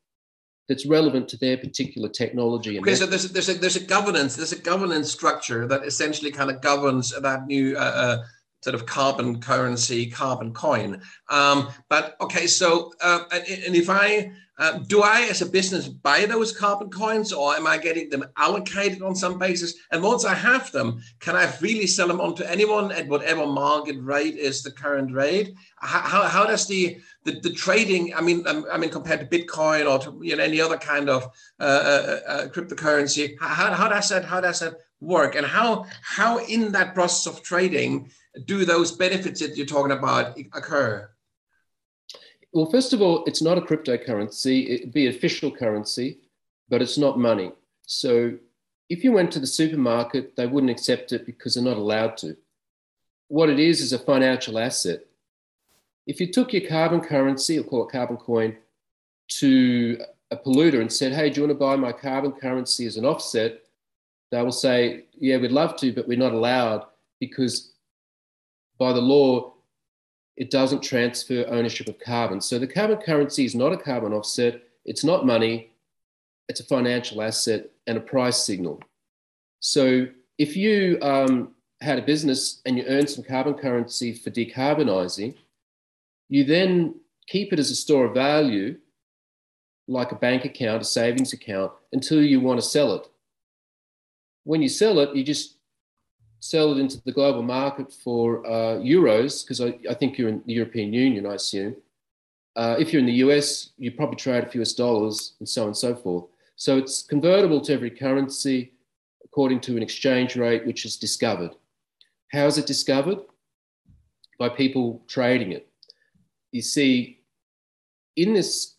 that's relevant to their particular technology. okay, so there's a, there's a there's a governance there's a governance structure that essentially kind of governs that new uh, uh, sort of carbon currency, carbon coin. Um, but okay, so uh, and, and if I uh, do I, as a business, buy those carbon coins or am I getting them allocated on some basis? And once I have them, can I really sell them on to anyone at whatever market rate is the current rate? How, how, how does the, the, the trading, I mean, um, I mean, compared to Bitcoin or to you know, any other kind of uh, uh, uh, cryptocurrency, how, how does that, how does that work? And how, how in that process of trading do those benefits that you're talking about occur? Well, first of all, it's not a cryptocurrency. It'd be official currency, but it's not money. So if you went to the supermarket, they wouldn't accept it because they're not allowed to. What it is is a financial asset. If you took your carbon currency, or call it carbon coin, to a polluter and said, hey, do you want to buy my carbon currency as an offset? They will say, yeah, we'd love to, but we're not allowed because by the law, it doesn't transfer ownership of carbon. So the carbon currency is not a carbon offset, it's not money, it's a financial asset and a price signal. So if you um, had a business and you earn some carbon currency for decarbonizing, you then keep it as a store of value, like a bank account, a savings account, until you want to sell it. When you sell it, you just sell it into the global market for uh, euros, because I, I, think you're in the European Union, I assume. Uh, if you're in the US, you probably trade a few US dollars and so on and so forth. So it's convertible to every currency according to an exchange rate which is discovered. How is it discovered? By people trading it. You see, in this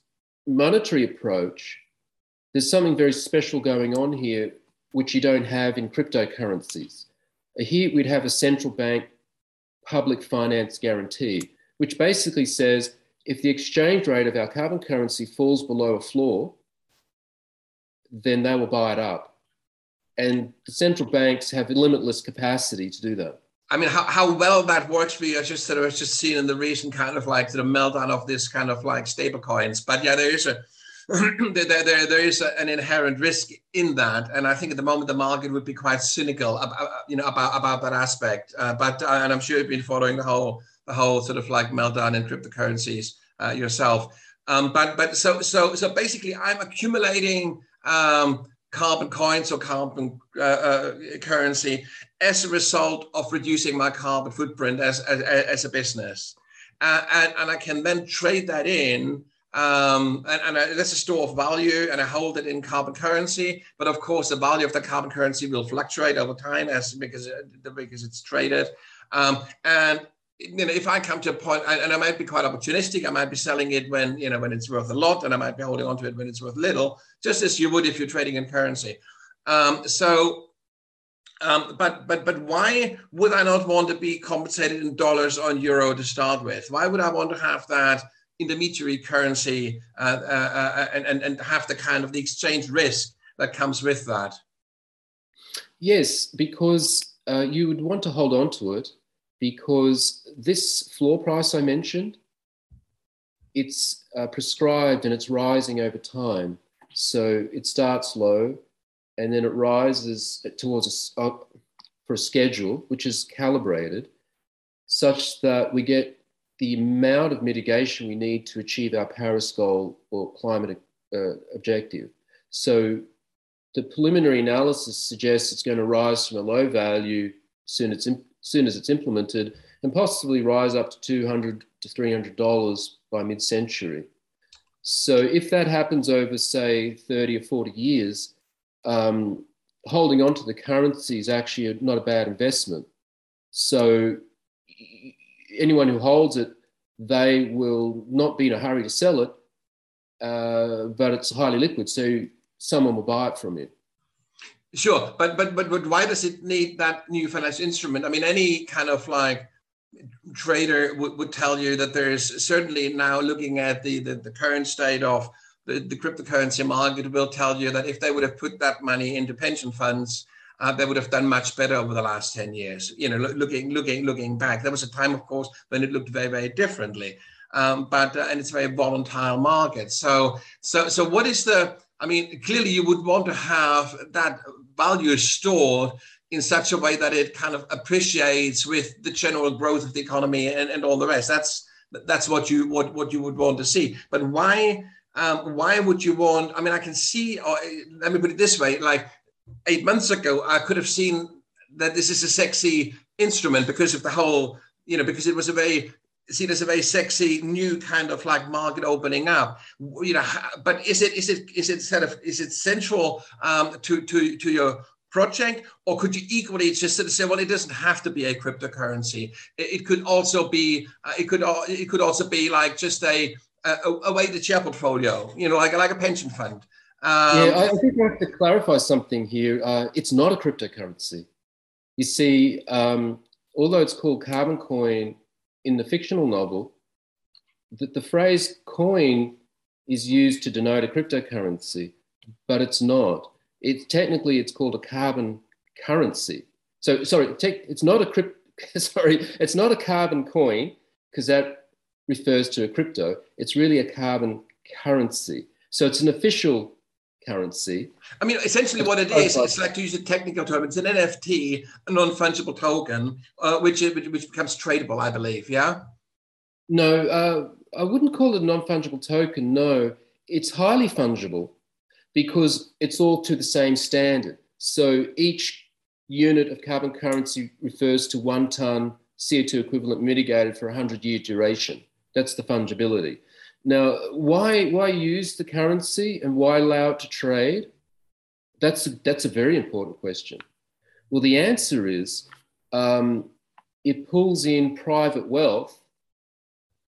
monetary approach, there's something very special going on here, which you don't have in cryptocurrencies. Here we'd have a central bank public finance guarantee, which basically says if the exchange rate of our carbon currency falls below a floor, then they will buy it up. And the central banks have limitless capacity to do that. I mean, how, how well that works for you, I just sort of just seen in the recent kind of like the meltdown of this kind of like stable coins. But yeah, there is a there, there, there is an inherent risk in that, and I think at the moment the market would be quite cynical about you know about about that aspect. Uh, but uh, and I'm sure you've been following the whole the whole sort of like meltdown in cryptocurrencies uh, yourself. Um, but but so so so basically, I'm accumulating um, carbon coins or carbon uh, uh, currency as a result of reducing my carbon footprint as as, as a business, uh, and and I can then trade that in um, and, and I, that's a store of value, and I hold it in carbon currency. But of course, the value of the carbon currency will fluctuate over time as because the because it's traded. Um, and you know, if I come to a point, and I might be quite opportunistic, I might be selling it when you know when it's worth a lot, and I might be holding on to it when it's worth little, just as you would if you're trading in currency. Um, so, um, but but but why would I not want to be compensated in dollars on euro to start with? Why would I want to have that? Intermediary currency uh, uh, uh, and, and, and have the kind of the exchange risk that comes with that? Yes, because uh, you would want to hold on to it because this floor price I mentioned, it's uh, prescribed and it's rising over time. So it starts low and then it rises towards a, uh, for a schedule which is calibrated such that we get the amount of mitigation we need to achieve our Paris goal or climate uh, objective. So the preliminary analysis suggests it's going to rise from a low value soon, it's in, soon as it's implemented and possibly rise up to 200 to 300 dollars by mid-century. So if that happens over, say, 30 or 40 years, um, holding on to the currency is actually not a bad investment. So anyone who holds it, they will not be in a hurry to sell it, uh, but it's highly liquid, so someone will buy it from you. Sure, but but but but why does it need that new financial instrument? I mean, any kind of like trader would, would tell you that there's certainly now looking at the the, the current state of the, the cryptocurrency market will tell you that if they would have put that money into pension funds uh, they would have done much better over the last 10 years. You know, looking, looking, looking back, there was a time, of course, when it looked very, very differently. Um, but uh, and it's a very volatile market. So, so, so what is the? I mean, clearly you would want to have that value stored in such a way that it kind of appreciates with the general growth of the economy and, and all the rest. That's that's what you what what you would want to see. But why? Um, why would you want? I mean, I can see. Or, let me put it this way: like eight months ago, I could have seen that this is a sexy instrument because of the whole, you know, because it was a very seen as a very sexy new kind of like market opening up. You know but is it is it is it sort of is it central um, to to to your project? Or could you equally just sort of say well it doesn't have to be a cryptocurrency. It, it could also be uh, it could it could also be like just a a, a way to share portfolio you know like like a pension fund um, yeah, I, think I have to clarify something here. Uh, it's not a cryptocurrency. You see, um, although it's called carbon coin in the fictional novel, the, the phrase coin is used to denote a cryptocurrency, but it's not. It's technically it's called a carbon currency. So sorry, it's not a crypt. Sorry, it's not a carbon coin because that refers to a crypto. It's really a carbon currency. So it's an official currency. I mean, essentially, what it is, it's like to use a technical term, it's an NFT, a non fungible token, uh, which, which, which becomes tradable, I believe. Yeah. No, uh, I wouldn't call it a non fungible token. No, it's highly fungible because it's all to the same standard. So each unit of carbon currency refers to one ton CO2 equivalent mitigated for a 100 year duration. That's the fungibility. Now, why, why use the currency and why allow it to trade? That's a, that's a very important question. Well, the answer is um, it pulls in private wealth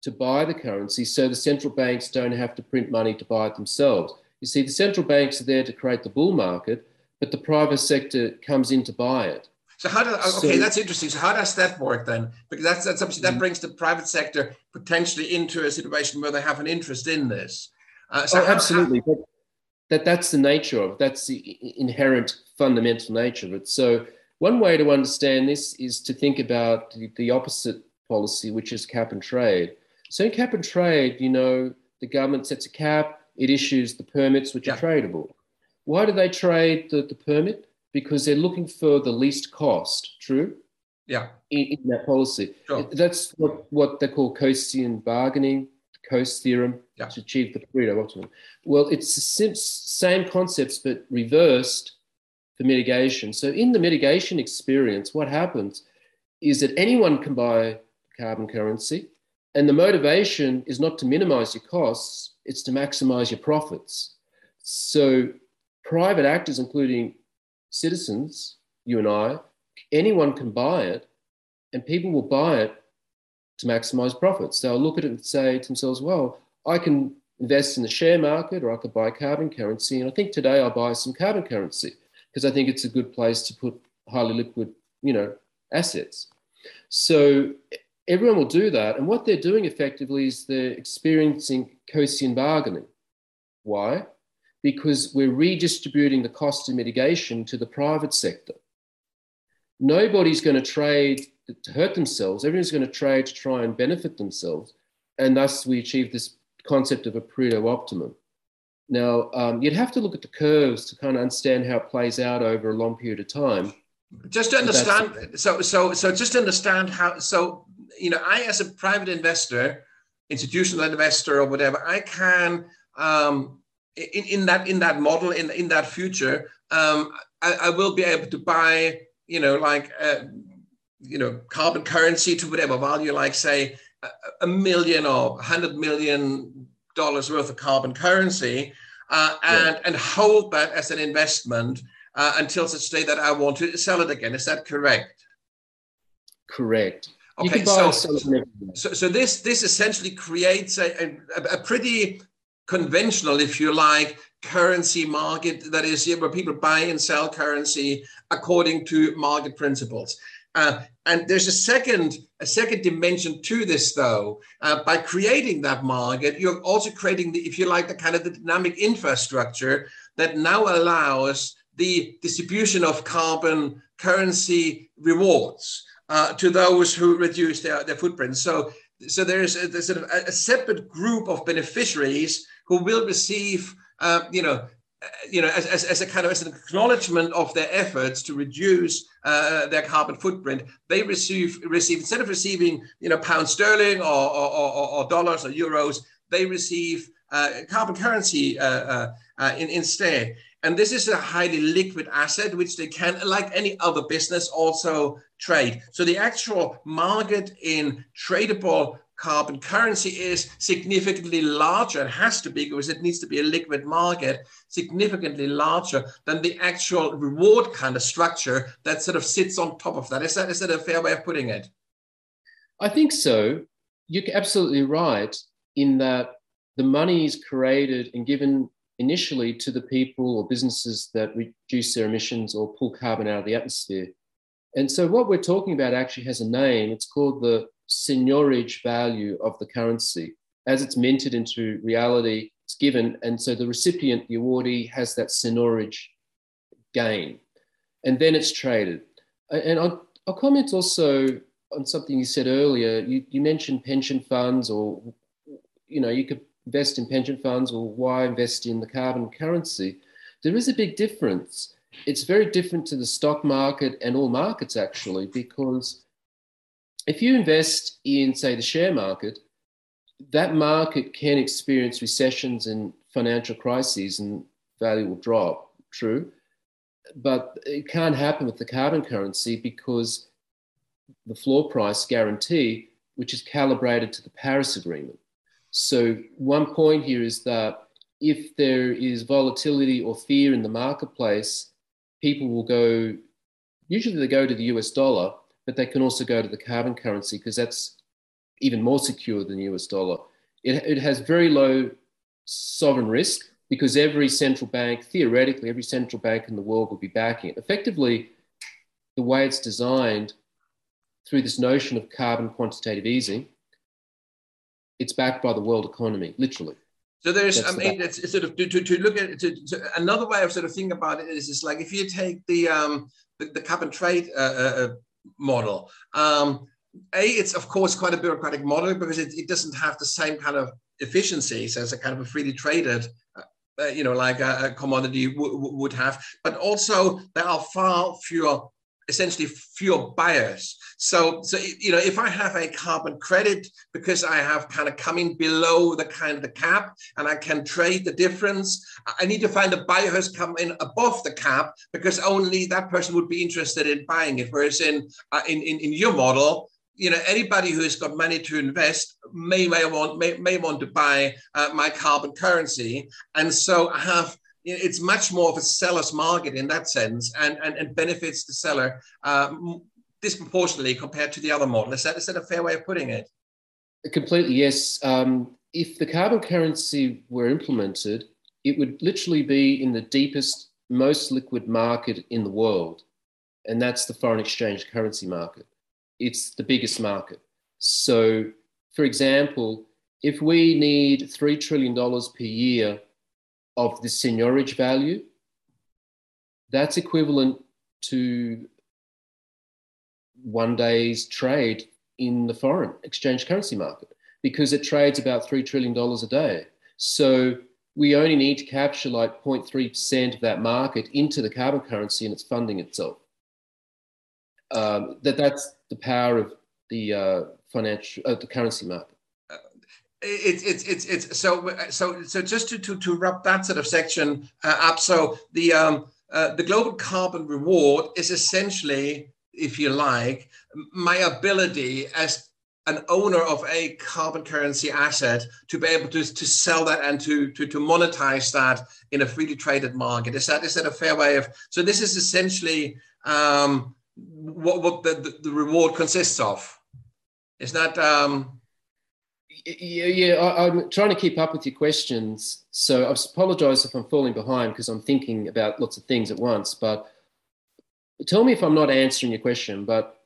to buy the currency so the central banks don't have to print money to buy it themselves. You see, the central banks are there to create the bull market, but the private sector comes in to buy it. So how does okay? So, that's interesting. So how does that work then? Because that's that's obviously that mm-hmm. brings the private sector potentially into a situation where they have an interest in this. Uh, so oh, how, absolutely. How, that that's the nature of. That's the inherent fundamental nature of it. So one way to understand this is to think about the, the opposite policy, which is cap and trade. So in cap and trade, you know, the government sets a cap, it issues the permits which yeah. are tradable. Why do they trade the, the permit? Because they're looking for the least cost, true? Yeah. In, in that policy. Sure. That's what, what they call Coasean bargaining, Coase theorem yeah. to achieve the Pareto optimum. Well, it's the same concepts, but reversed for mitigation. So in the mitigation experience, what happens is that anyone can buy carbon currency, and the motivation is not to minimize your costs, it's to maximize your profits. So private actors, including citizens, you and I, anyone can buy it, and people will buy it to maximize profits. They'll look at it and say to themselves, well, I can invest in the share market or I could buy carbon currency. And I think today I'll buy some carbon currency because I think it's a good place to put highly liquid, you know, assets. So everyone will do that. And what they're doing effectively is they're experiencing Coasean bargaining. Why? Because we're redistributing the cost of mitigation to the private sector. Nobody's going to trade to hurt themselves. Everyone's going to trade to try and benefit themselves. And thus we achieve this concept of a Pareto optimum. Now, um, you'd have to look at the curves to kind of understand how it plays out over a long period of time. Just to understand, so so so just to understand how. So you know, I as a private investor, institutional investor, or whatever, I can um, in, in that in that model in in that future, um, I, I will be able to buy, you know, like uh, you know, carbon currency to whatever value, like say a, a million or hundred million dollars worth of carbon currency uh, and, yeah. and hold that as an investment uh, until such day that I want to sell it again. Is that correct? Correct. Okay, so, so, so this this essentially creates a, a, a, pretty conventional, if you like, currency market that is where people buy and sell currency according to market principles. Uh, and there's a second, a second dimension to this, though. Uh, by creating that market, you're also creating the, if you like, the kind of the dynamic infrastructure that now allows the distribution of carbon currency rewards uh, to those who reduce their, their footprint. So, so there's a, there's a, a separate group of beneficiaries who will receive, uh, you know, you know, as, as, as, a kind of as an acknowledgement of their efforts to reduce uh, their carbon footprint, they receive receive instead of receiving you know pound sterling or, or, or, or dollars or euros, they receive uh, carbon currency uh, uh, uh, in, instead. And this is a highly liquid asset, which they can, like any other business, also trade. So the actual market in tradable carbon currency is significantly larger and has to be because it needs to be a liquid market significantly larger than the actual reward kind of structure that sort of sits on top of that. Is that is that a fair way of putting it? I think so. You're absolutely right in that the money is created and given initially to the people or businesses that reduce their emissions or pull carbon out of the atmosphere. And so what we're talking about actually has a name. It's called the seigniorage value of the currency. As it's minted into reality, it's given. And so the recipient, the awardee, has that seigniorage gain. And then it's traded. And I'll, I'll comment also on something you said earlier. You, you mentioned pension funds, or, you know, you could invest in pension funds, or why invest in the carbon currency? There is a big difference. It's very different to the stock market and all markets, actually, because if you invest in, say, the share market, that market can experience recessions and financial crises and value will drop, true. But it can't happen with the carbon currency because the floor price guarantee, which is calibrated to the Paris Agreement. So, one point here is that if there is volatility or fear in the marketplace, people will go, usually they go to the US dollar but they can also go to the carbon currency because that's even more secure than US dollar. It, it has very low sovereign risk because every central bank, theoretically, every central bank in the world will be backing it. Effectively, the way it's designed through this notion of carbon quantitative easing, it's backed by the world economy, literally. So there's, That's I mean, it's, it's, sort of to, to, to look at to, to, another way of sort of thinking about it is, is like if you take the um, the, the cap and trade uh, uh, uh, model. Um, a, it's of course quite a bureaucratic model because it, it doesn't have the same kind of efficiencies as a kind of a freely traded uh, uh, you know, like a, a commodity would have, but also there are far fewer essentially fuel buyers. So, so you know, if I have a carbon credit because I have kind of coming below the kind of the cap and I can trade the difference, I need to find a buyer who's come in above the cap because only that person would be interested in buying it. Whereas in uh, in, in, in your model, you know anybody who has got money to invest may may want may, may want to buy uh, my carbon currency and so i have it's much more of a seller's market in that sense and, and, and benefits the seller uh, disproportionately compared to the other model. Is that, is that a fair way of putting it? Completely, yes. Um, if the carbon currency were implemented, it would literally be in the deepest, most liquid market in the world, and that's the foreign exchange currency market. It's the biggest market. So, for example, if we need $3 trillion per year of the seigniorage value, that's equivalent to one day's trade in the foreign exchange currency market because it trades about $3 trillion a day. So we only need to capture like 0.3% of that market into the carbon currency and it's funding itself. Um, that, that's the power of the uh, financial, uh, the currency market it's it's it's it's so so so just to to, to wrap that sort of section uh, up so the um uh, the global carbon reward is essentially if you like my ability as an owner of a carbon currency asset to be able to, to sell that and to, to, to monetize that in a freely traded market. Is that, is that a fair way of, so this is essentially um, what, what the, the, reward consists of. Is that, um, yeah, yeah I, am trying to keep up with your questions. So I apologize if I'm falling behind because I'm thinking about lots of things at once. But tell me if I'm not answering your question. But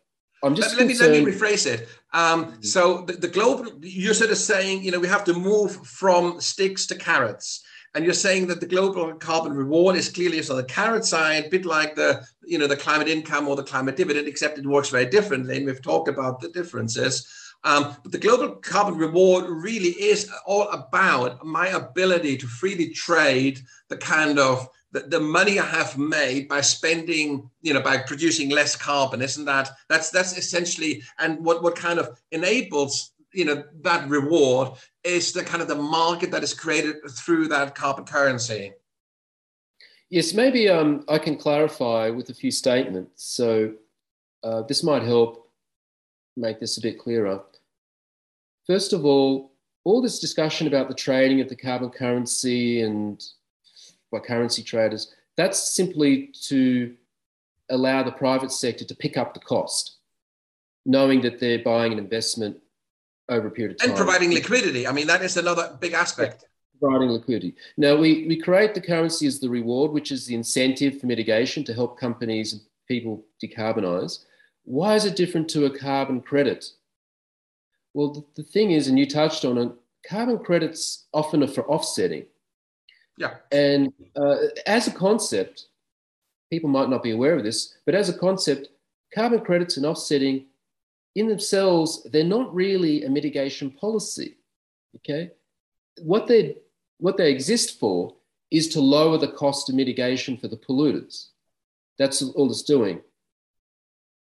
I'm just let, me let me rephrase it. Um, mm-hmm. so the, the global, you're sort of saying, you know, we have to move from sticks to carrots. And you're saying that the global carbon reward is clearly on the carrot side, a bit like the, you know, the climate income or the climate dividend, except it works very differently. And we've talked about the differences. Um, but the global carbon reward really is all about my ability to freely trade the kind of the, the money I have made by spending, you know, by producing less carbon. Isn't that that's that's essentially and what what kind of enables you know that reward is the kind of the market that is created through that carbon currency. Yes, maybe um, I can clarify with a few statements. So uh, this might help make this a bit clearer. First of all, all this discussion about the trading of the carbon currency and by currency traders, that's simply to allow the private sector to pick up the cost, knowing that they're buying an investment over a period of time. And providing liquidity. I mean, that is another big aspect. Providing liquidity. Now, we, we create the currency as the reward, which is the incentive for mitigation to help companies and people decarbonize. Why is it different to a carbon credit? Well, the, the thing is, and you touched on it, carbon credits often are for offsetting. Yeah. And uh, as a concept, people might not be aware of this, but as a concept, carbon credits and offsetting in themselves, they're not really a mitigation policy. Okay. What they what they exist for is to lower the cost of mitigation for the polluters. That's all it's doing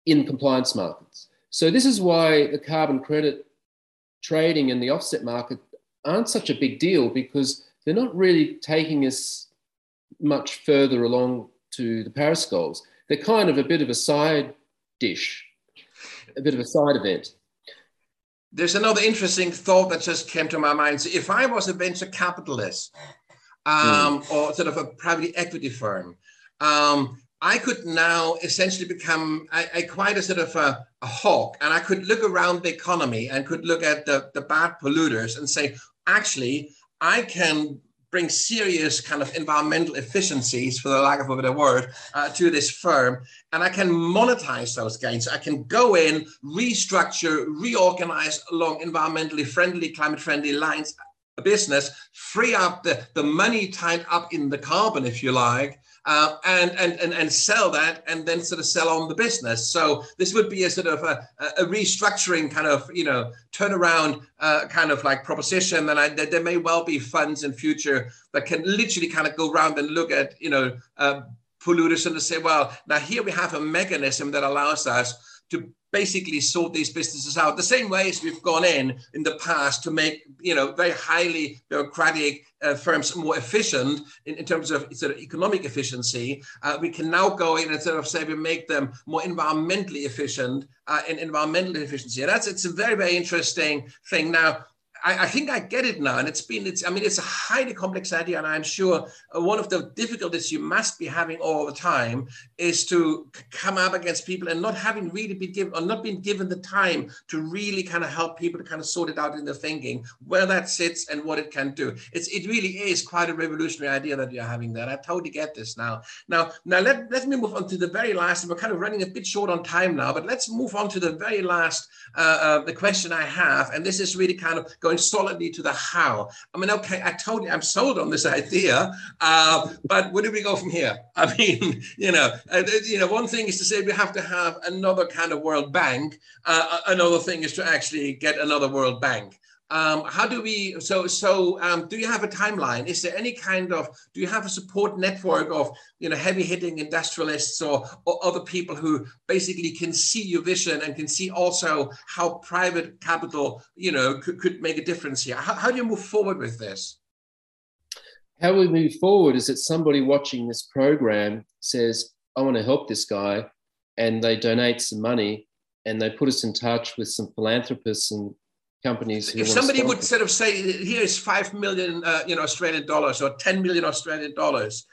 in compliance markets. So this is why the carbon credit trading and the offset market aren't such a big deal because they're not really taking us much further along to the Paris goals. They're kind of a bit of a side dish, a bit of a side event. There's another interesting thought that just came to my mind. So if I was a venture capitalist um, mm. or sort of a private equity firm, um, I could now essentially become a, quite a sort of a, a, hawk, and I could look around the economy and could look at the, the bad polluters and say, actually, I can bring serious kind of environmental efficiencies, for the lack of a better word, uh, to this firm. And I can monetize those gains. I can go in, restructure, reorganize along environmentally friendly, climate friendly lines, a business, free up the, the money tied up in the carbon, if you like, uh, and, and, and, and sell that and then sort of sell on the business. So this would be a sort of a, a restructuring kind of, you know, turnaround uh, kind of like proposition. And I, there may well be funds in future that can literally kind of go around and look at, you know, uh, polluters and to say, well, now here we have a mechanism that allows us to basically sort these businesses out the same way as we've gone in in the past to make you know very highly bureaucratic uh, firms more efficient in, in, terms of sort of economic efficiency. Uh, we can now go in and sort of say we make them more environmentally efficient uh, in environmental efficiency. And that's it's a very very interesting thing. Now I, I, think I get it now. And it's been, it's, I mean, it's a highly complex idea. And I'm sure uh, one of the difficulties you must be having all the time is to come up against people and not having really been given or not been given the time to really kind of help people to kind of sort it out in their thinking, where that sits and what it can do. It's, it really is quite a revolutionary idea that you're having there. I totally get this now. Now, now let, let me move on to the very last, we're kind of running a bit short on time now, but let's move on to the very last, uh, uh, the question I have. And this is really kind of going going solidly to the how. I mean, okay, I told you I'm sold on this idea, uh, but where do we go from here? I mean, you know, uh, you know, one thing is to say we have to have another kind of World Bank. Uh, another thing is to actually get another World Bank. Um, how do we so so um, do you have a timeline? Is there any kind of do you have a support network of you know heavy hitting industrialists or, or other people who basically can see your vision and can see also how private capital you know could, could make a difference here? How, how do you move forward with this? How we move forward is that somebody watching this program says i want to help this guy and they donate some money and they put us in touch with some philanthropists and companies. If somebody would sort of say, "Here's five million, uh, you know, Australian dollars or ten million Australian dollars,"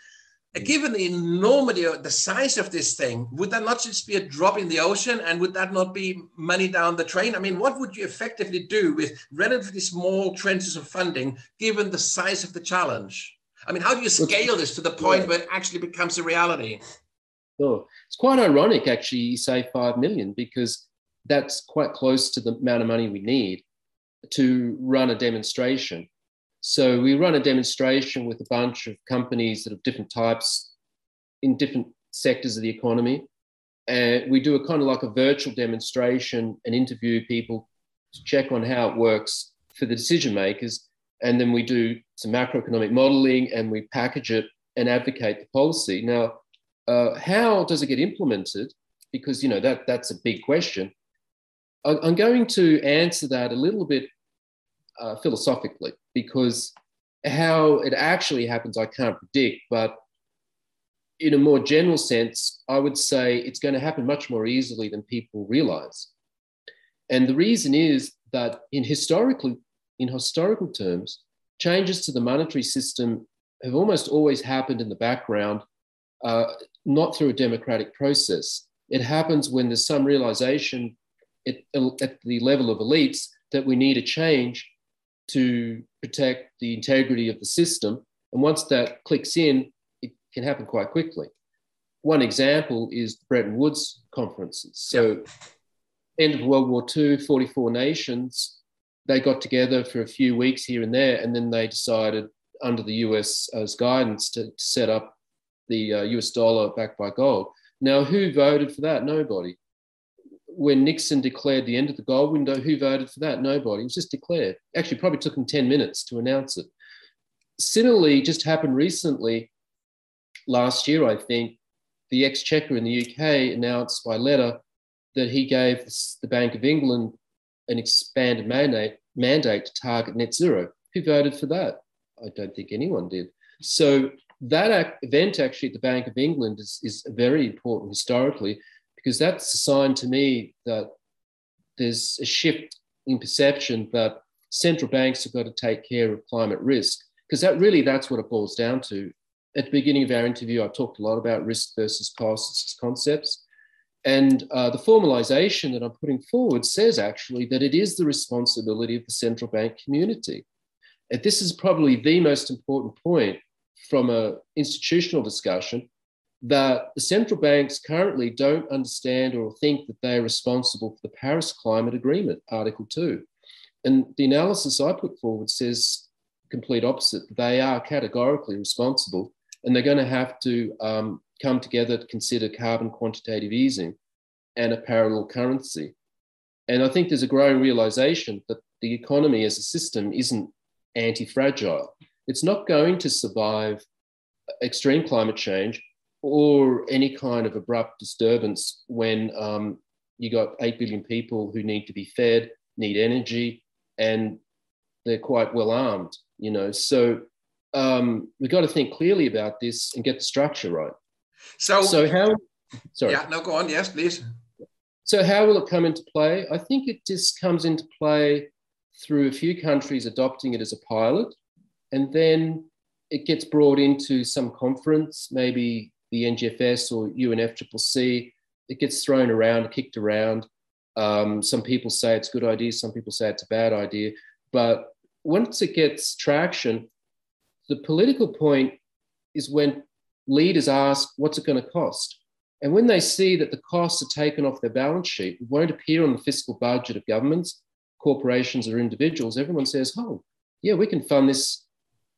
mm. given the enormity of the size of this thing, would that not just be a drop in the ocean, and would that not be money down the drain? I mean, what would you effectively do with relatively small tranches of funding, given the size of the challenge? I mean, how do you scale this to the point where it actually becomes a reality? Sure. It's quite ironic, actually, you say 5 million, because that's quite close to the amount of money we need to run a demonstration. So we run a demonstration with a bunch of companies that of different types in different sectors of the economy. And we do a kind of like a virtual demonstration and interview people to check on how it works for the decision makers. And then we do some macroeconomic modeling and we package it and advocate the policy. Now, uh, how does it get implemented? Because you know that that's a big question. I'm going to answer that a little bit uh, philosophically because how it actually happens, I can't predict. But in a more general sense, I would say it's going to happen much more easily than people realize. And the reason is that in historically, in historical terms, changes to the monetary system have almost always happened in the background, uh, not through a democratic process. It happens when there's some realization at, at the level of elites that we need a change to protect the integrity of the system. And once that clicks in, it can happen quite quickly. One example is the Bretton Woods conferences. So, end of World War II, 44 nations, they got together for a few weeks here and there, and then they decided, under the US's guidance, to, to set up the uh, US dollar backed by gold. Now, who voted for that? Nobody when Nixon declared the end of the gold window, who voted for that? Nobody. It was just declared. Actually, probably took him 10 minutes to announce it. Similarly, just happened recently, last year, I think, the Exchequer in the UK announced by letter that he gave the Bank of England an expanded mandate, mandate to target net zero. Who voted for that? I don't think anyone did. So that event actually at the Bank of England is, is very important historically because that's a sign to me that there's a shift in perception that central banks have got to take care of climate risk because that really that's what it boils down to at the beginning of our interview, I talked a lot about risk versus costs concepts. And uh, the formalization that I'm putting forward says actually that it is the responsibility of the central bank community. And this is probably the most important point from an institutional discussion that the central banks currently don't understand or think that they are responsible for the Paris Climate Agreement, Article 2. And the analysis I put forward says complete opposite. They are categorically responsible and they're going to have to um, come together to consider carbon quantitative easing and a parallel currency. And I think there's a growing realization that the economy as a system isn't anti fragile. It's not going to survive extreme climate change or any kind of abrupt disturbance when um, you got 8 billion people who need to be fed, need energy, and they're quite well armed, you know. So um, we've got to think clearly about this and get the structure right. So, so how? Sorry. Yeah, no, go on. Yes, please. So how will it come into play? I think it just comes into play through a few countries adopting it as a pilot, and then it gets brought into some conference, maybe the NGFS or UNFCCC. It gets thrown around, kicked around. Um, some people say it's a good idea, some people say it's a bad idea. But once it gets traction, the political point is when leaders ask, what's it going to cost? And when they see that the costs are taken off their balance sheet, it won't appear on the fiscal budget of governments, corporations, or individuals, everyone says, oh, yeah, we can fund this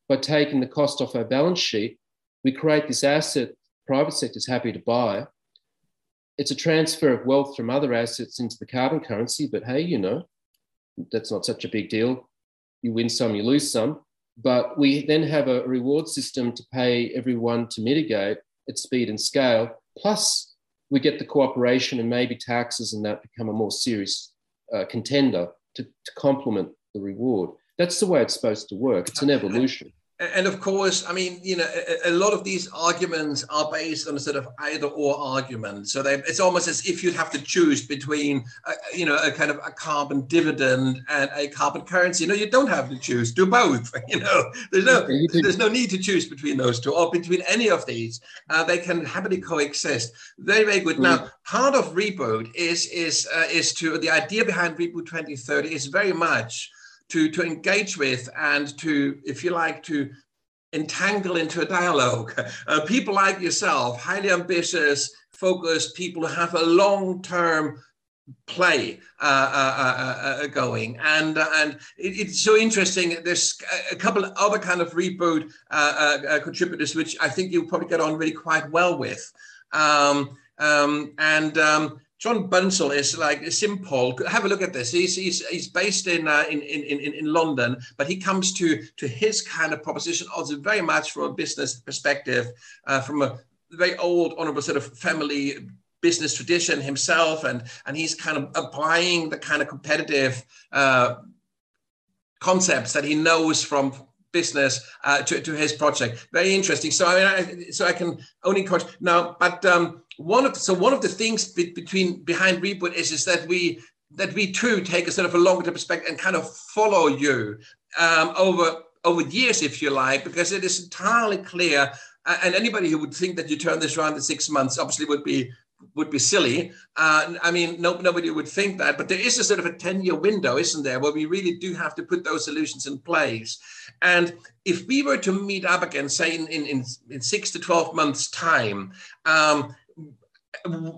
by taking the cost off our balance sheet. We create this asset, private sector is happy to buy. It's a transfer of wealth from other assets into the carbon currency, but hey, you know, that's not such a big deal. You win some, you lose some. But we then have a reward system to pay everyone to mitigate at speed and scale. Plus, we get the cooperation and maybe taxes and that become a more serious uh, contender to, to complement the reward. That's the way it's supposed to work. It's an evolution and of course, I mean, you know, a, a, lot of these arguments are based on a sort of either or argument. So they, it's almost as if you'd have to choose between, a, you know, a kind of a carbon dividend and a carbon currency. You know, you don't have to choose. Do both. You know, there's no there's no need to choose between those two or between any of these. Uh, they can happily coexist. Very very good. Mm. Now, part of Reboot is is uh, is to the idea behind Reboot 2030 is very much to, to engage with and to, if you like, to entangle into a dialogue. Uh, people like yourself, highly ambitious, focused people who have a long term play uh, uh, uh, uh going. And uh, and it, it's so interesting. There's a couple of other kind of reboot uh, contributors which i think you'll probably get on really quite well with. Um, um, and um, John Bunzl is like Simpol. Have a look at this. He's he's, he's based in, uh, in, in in in London, but he comes to to his kind of proposition also very much from a business perspective, uh, from a very old honorable sort of family business tradition himself, and and he's kind of applying the kind of competitive uh, concepts that he knows from business uh, to, to his project. Very interesting. So I mean, I, so I can only encourage now, but um, one of so one of the things be, between behind Reboot is is that we that we too take a sort of a longer term perspective and kind of follow you um, over over years, if you like, because it is entirely clear. Uh, and anybody who would think that you turn this around in six months obviously would be would be silly. Uh, I mean, no, nobody would think that, but there is a sort of a 10 year window, isn't there, where we really do have to put those solutions in place. And if we were to meet up again, say in, in, in six to 12 months' time, um,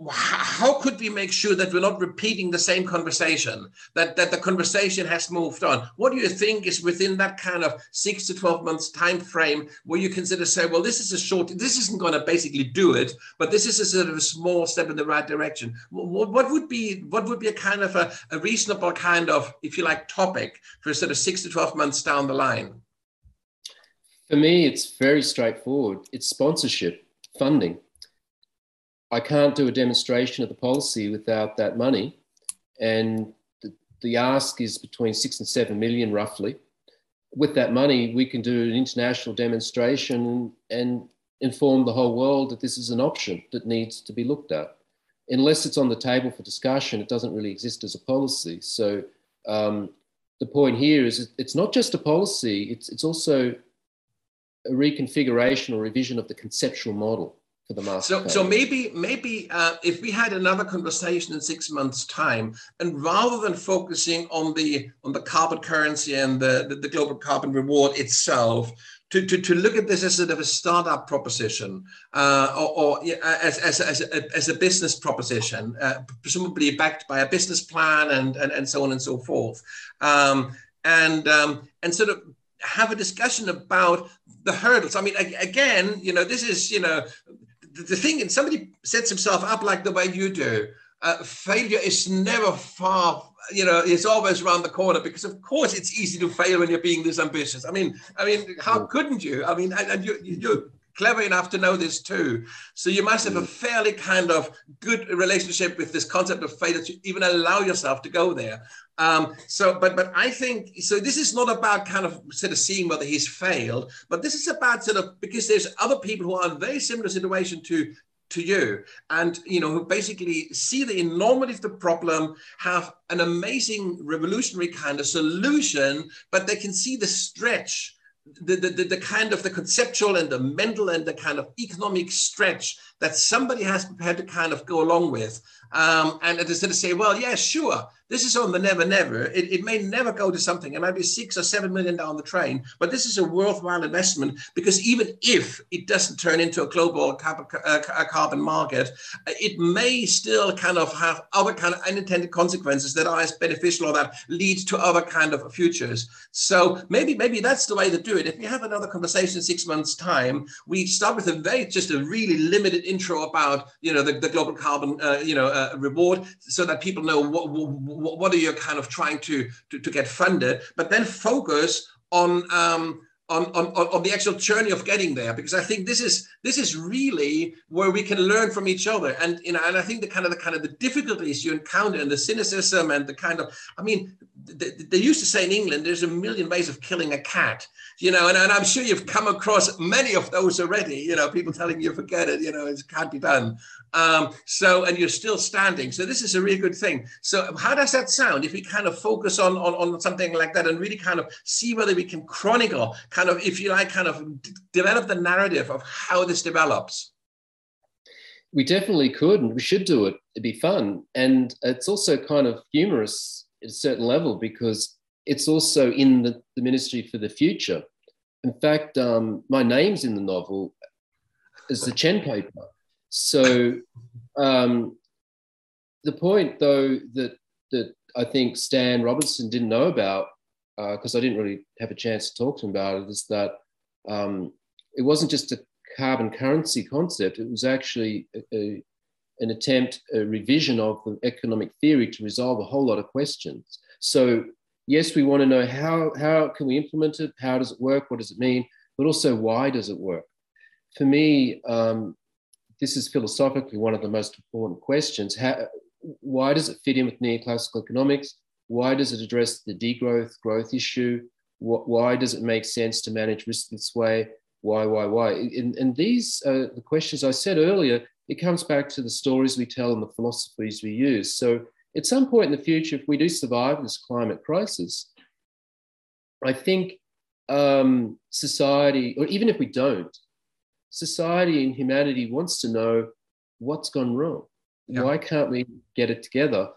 how could we make sure that we're not repeating the same conversation that that the conversation has moved on? What do you think is within that kind of six to 12 months time frame where you consider say well this is a short this isn't going to basically do it but this is a sort of a small step in the right direction. What, what would be what would be a kind of a, a reasonable kind of if you like topic for sort of six to 12 months down the line? For me it's very straightforward. It's sponsorship funding I can't do a demonstration of the policy without that money. And the, the ask is between six and seven million roughly. With that money, we can do an international demonstration and inform the whole world that this is an option that needs to be looked at. Unless it's on the table for discussion, it doesn't really exist as a policy. So um, the point here is it's not just a policy, it's, it's also a reconfiguration or revision of the conceptual model for the master. So, so maybe, maybe uh, if we had another conversation in six months' time, and rather than focusing on the on the carbon currency and the, the, the global carbon reward itself, to, to, to look at this as sort of a startup proposition uh, or, or as, as, as, a, as a business proposition, uh, presumably backed by a business plan and, and, and so on and so forth. Um, and, um, and sort of have a discussion about the hurdles. I mean, again, you know, this is, you know, the, the thing, and somebody sets himself up like the way you do. Uh, failure is never far you know it's always around the corner because of course it's easy to fail when you're being this ambitious i mean i mean how mm. couldn't you i mean and, and you, you're clever enough to know this too so you must have a mm. fairly kind of good relationship with this concept of failure to even allow yourself to go there um, so but but i think so this is not about kind of sort of seeing whether he's failed but this is about sort of because there's other people who are in a very similar situation to to you and you know who basically see the enormity of the problem have an amazing revolutionary kind of solution but they can see the stretch the, the, the kind of the conceptual and the mental and the kind of economic stretch that somebody has prepared to kind of go along with um, and instead of say well yeah sure this is on the never, never. It, it may never go to something. It might be six or seven million down the train, but this is a worthwhile investment because even if it doesn't turn into a global carbon, uh, carbon market, it may still kind of have other kind of unintended consequences that are as beneficial or that lead to other kind of futures. So maybe maybe that's the way to do it. If we have another conversation in six months' time, we start with a very just a really limited intro about you know the, the global carbon uh, you know uh, reward, so that people know what, what what are you kind of trying to, to, to get funded, but then focus on, um, on, on, on the actual journey of getting there. Because I think this is this is really where we can learn from each other. And you know and I think the kind of the kind of the difficulties you encounter and the cynicism and the kind of I mean they, they used to say in England there's a million ways of killing a cat you know and, and I'm sure you've come across many of those already you know people telling you forget it you know it can't be done um, so, and you're still standing. So this is a really good thing. So how does that sound if we kind of focus on, on, on something like that and really kind of see whether we can chronicle, kind of, if you like, kind of d- develop the narrative of how this develops? We definitely could, and we should do it. It'd be fun. And it's also kind of humorous at a certain level because it's also in the, the Ministry for the Future. In fact, um, my name's in the novel as the Chen paper. So um, the point, though, that that I think Stan Robinson didn't know about, because uh, I didn't really have a chance to talk to him about it, is that um, it wasn't just a carbon currency concept. It was actually a, a, an attempt, a revision of the economic theory to resolve a whole lot of questions. So yes, we want to know how how can we implement it, how does it work, what does it mean, but also why does it work. For me, um, this is philosophically one of the most important questions. How, why does it fit in with neoclassical economics? Why does it address the degrowth growth issue? What, why does it make sense to manage risk this way? Why, why, why? And, and these are the questions I said earlier. It comes back to the stories we tell and the philosophies we use. So, at some point in the future, if we do survive this climate crisis, I think um, society, or even if we don't, society and humanity wants to know what's gone wrong. Yeah. Why can't we get it together?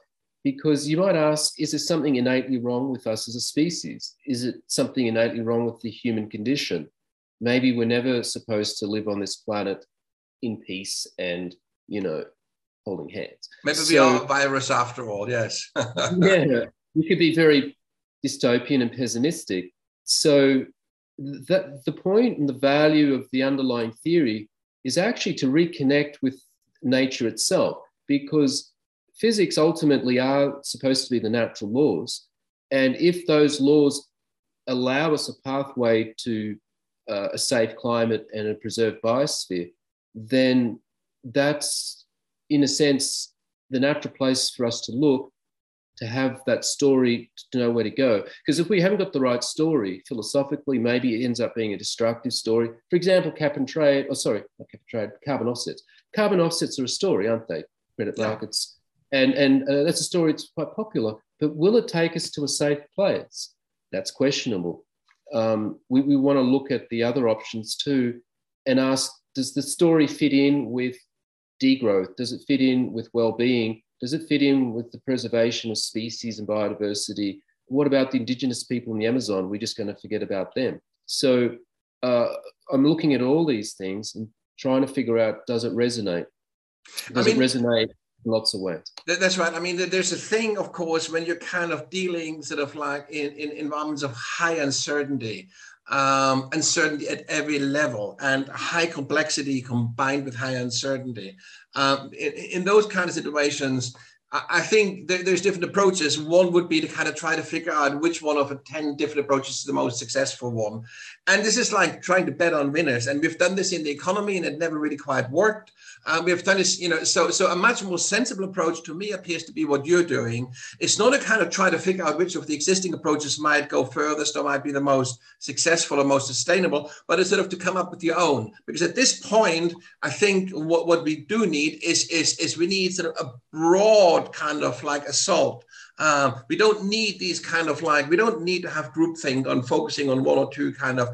Because you might ask, is there something innately wrong with us as a species? Is it something innately wrong with the human condition? Maybe we're never supposed to live on this planet in peace and, you know, holding hands. Maybe so, we are a virus after all, yes. yeah, we could be very dystopian and pessimistic. So that the point and the value of the underlying theory is actually to reconnect with nature itself because physics ultimately are supposed to be the natural laws and if those laws allow us a pathway to uh, a safe climate and a preserved biosphere then that's in a sense the natural place for us to look to have that story to know where to go. Because if we haven't got the right story philosophically, maybe it ends up being a destructive story. For example, cap and trade, oh, sorry, not cap and trade, carbon offsets. Carbon offsets are a story, aren't they? Credit markets. And, and uh, that's a story that's quite popular. But will it take us to a safe place? That's questionable. um, we, we want to look at the other options too and ask does the story fit in with degrowth? Does it fit in with well-being? Does it fit in with the preservation of species and biodiversity? What about the indigenous people in the Amazon? We're just going to forget about them. So uh, I'm looking at all these things and trying to figure out does it resonate? Does I mean, it resonate in lots of ways? That's right. I mean, there's a thing, of course, when you're kind of dealing sort of like in, in environments of high uncertainty, um, uncertainty at every level and high complexity combined with high uncertainty. Um, in, in, those kind of situations, I think there's different approaches. One would be to kind of try to figure out which one of the 10 different approaches is the most successful one. And this is like trying to bet on winners. And we've done this in the economy and it never really quite worked. Um, we've done this, you know, so so a much more sensible approach to me appears to be what you're doing. It's not a kind of try to figure out which of the existing approaches might go furthest or might be the most successful or most sustainable, but it's sort of to come up with your own. Because at this point, I think what, what we do need is, is, is we need sort of a broad kind of like assault um, we don't need these kind of like, we don't need to have groupthink on focusing on one or two kind of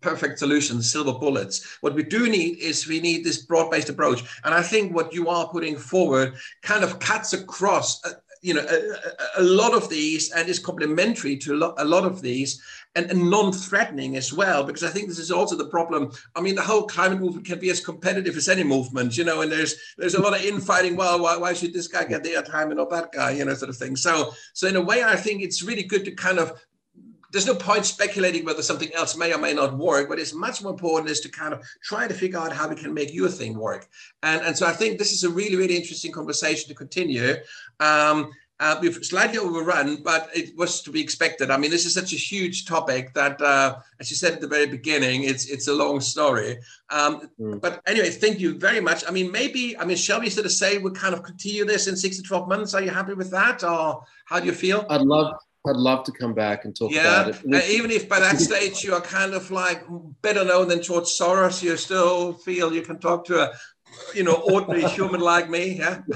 perfect solutions, silver bullets. What we do need is we need this broad-based approach. And I think what you are putting forward kind of cuts across, uh, you know, a, a, lot of these and is complementary to a lot of these and, and, non-threatening as well, because I think this is also the problem. I mean, the whole climate movement can be as competitive as any movement, you know, and there's there's a lot of infighting. Well, why, why should this guy get the airtime and not that guy, you know, sort of thing. So so in a way, I think it's really good to kind of there's no point speculating whether something else may or may not work. What is much more important is to kind of try to figure out how we can make your thing work. And, and so I think this is a really, really interesting conversation to continue. Um, uh, we've slightly overrun, but it was to be expected. I mean, this is such a huge topic that, uh, as you said at the very beginning, it's it's a long story. Um, mm. But anyway, thank you very much. I mean, maybe I mean, shall we sort of say we kind of continue this in six to twelve months? Are you happy with that, or how do you feel? I'd love I'd love to come back and talk yeah, about it. Uh, even if by that stage you are kind of like better known than George Soros, you still feel you can talk to a you know ordinary human like me. Yeah.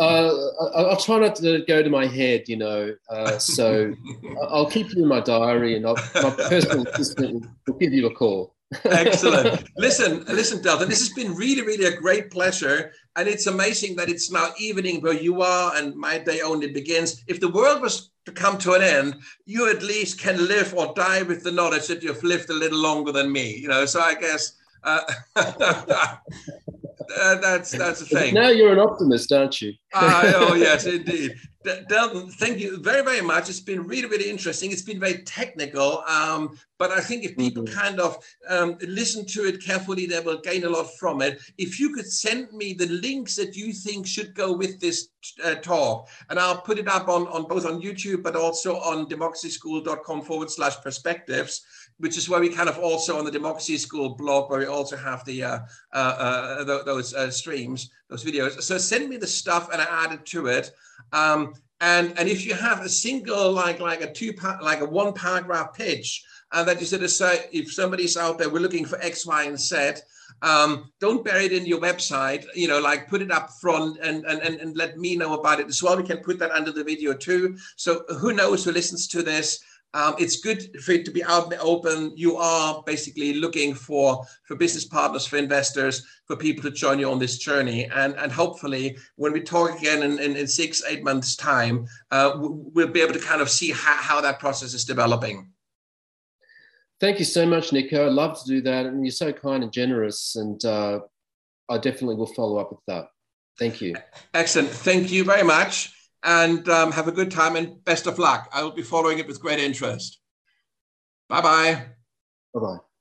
uh, I'll try not to go to my head, you know. Uh, so I'll keep you in my diary, and I'll, my personal assistant will give you a call. Excellent. Listen, listen, Delton. This has been really, really a great pleasure. And it's amazing that it's now evening where you are and my day only begins. If the world was to come to an end, you at least can live or die with the knowledge that you've lived a little longer than me. You know, so I guess uh, uh, that's that's the thing. Now you're an optimist, aren't you? uh, oh yes, indeed. Delton, thank you very very much. It's been really really interesting. It's been very technical, um, but I think if people mm-hmm. kind of um, listen to it carefully, they will gain a lot from it. If you could send me the links that you think should go with this uh, talk, and I'll put it up on on both on YouTube, but also on democracyschool.com forward slash perspectives which is where we kind of also on the Democracy School blog, where we also have the uh, uh, uh, those uh, streams, those videos. So send me the stuff, and I added to it. Um, and and if you have a single like like a two like a one paragraph pitch, and that you sort of say if somebody's out there, we're looking for X, Y, and Z. Um, don't bury it in your website, you know, like put it up front and, and, and, and let me know about it as well. We can put that under the video too. So who knows who listens to this? Um, it's good for it to be out in the open. You are basically looking for for business partners, for investors, for people to join you on this journey. And, and hopefully, when we talk again in, in, in six, eight months' time, uh, we'll be able to kind of see how, how that process is developing. Thank you so much, Nico. I'd love to do that. And you're so kind and generous. And uh, I definitely will follow up with that. Thank you. Excellent. Thank you very much and um, have a good time and best of luck. I will be following it with great interest. Bye bye. Bye bye.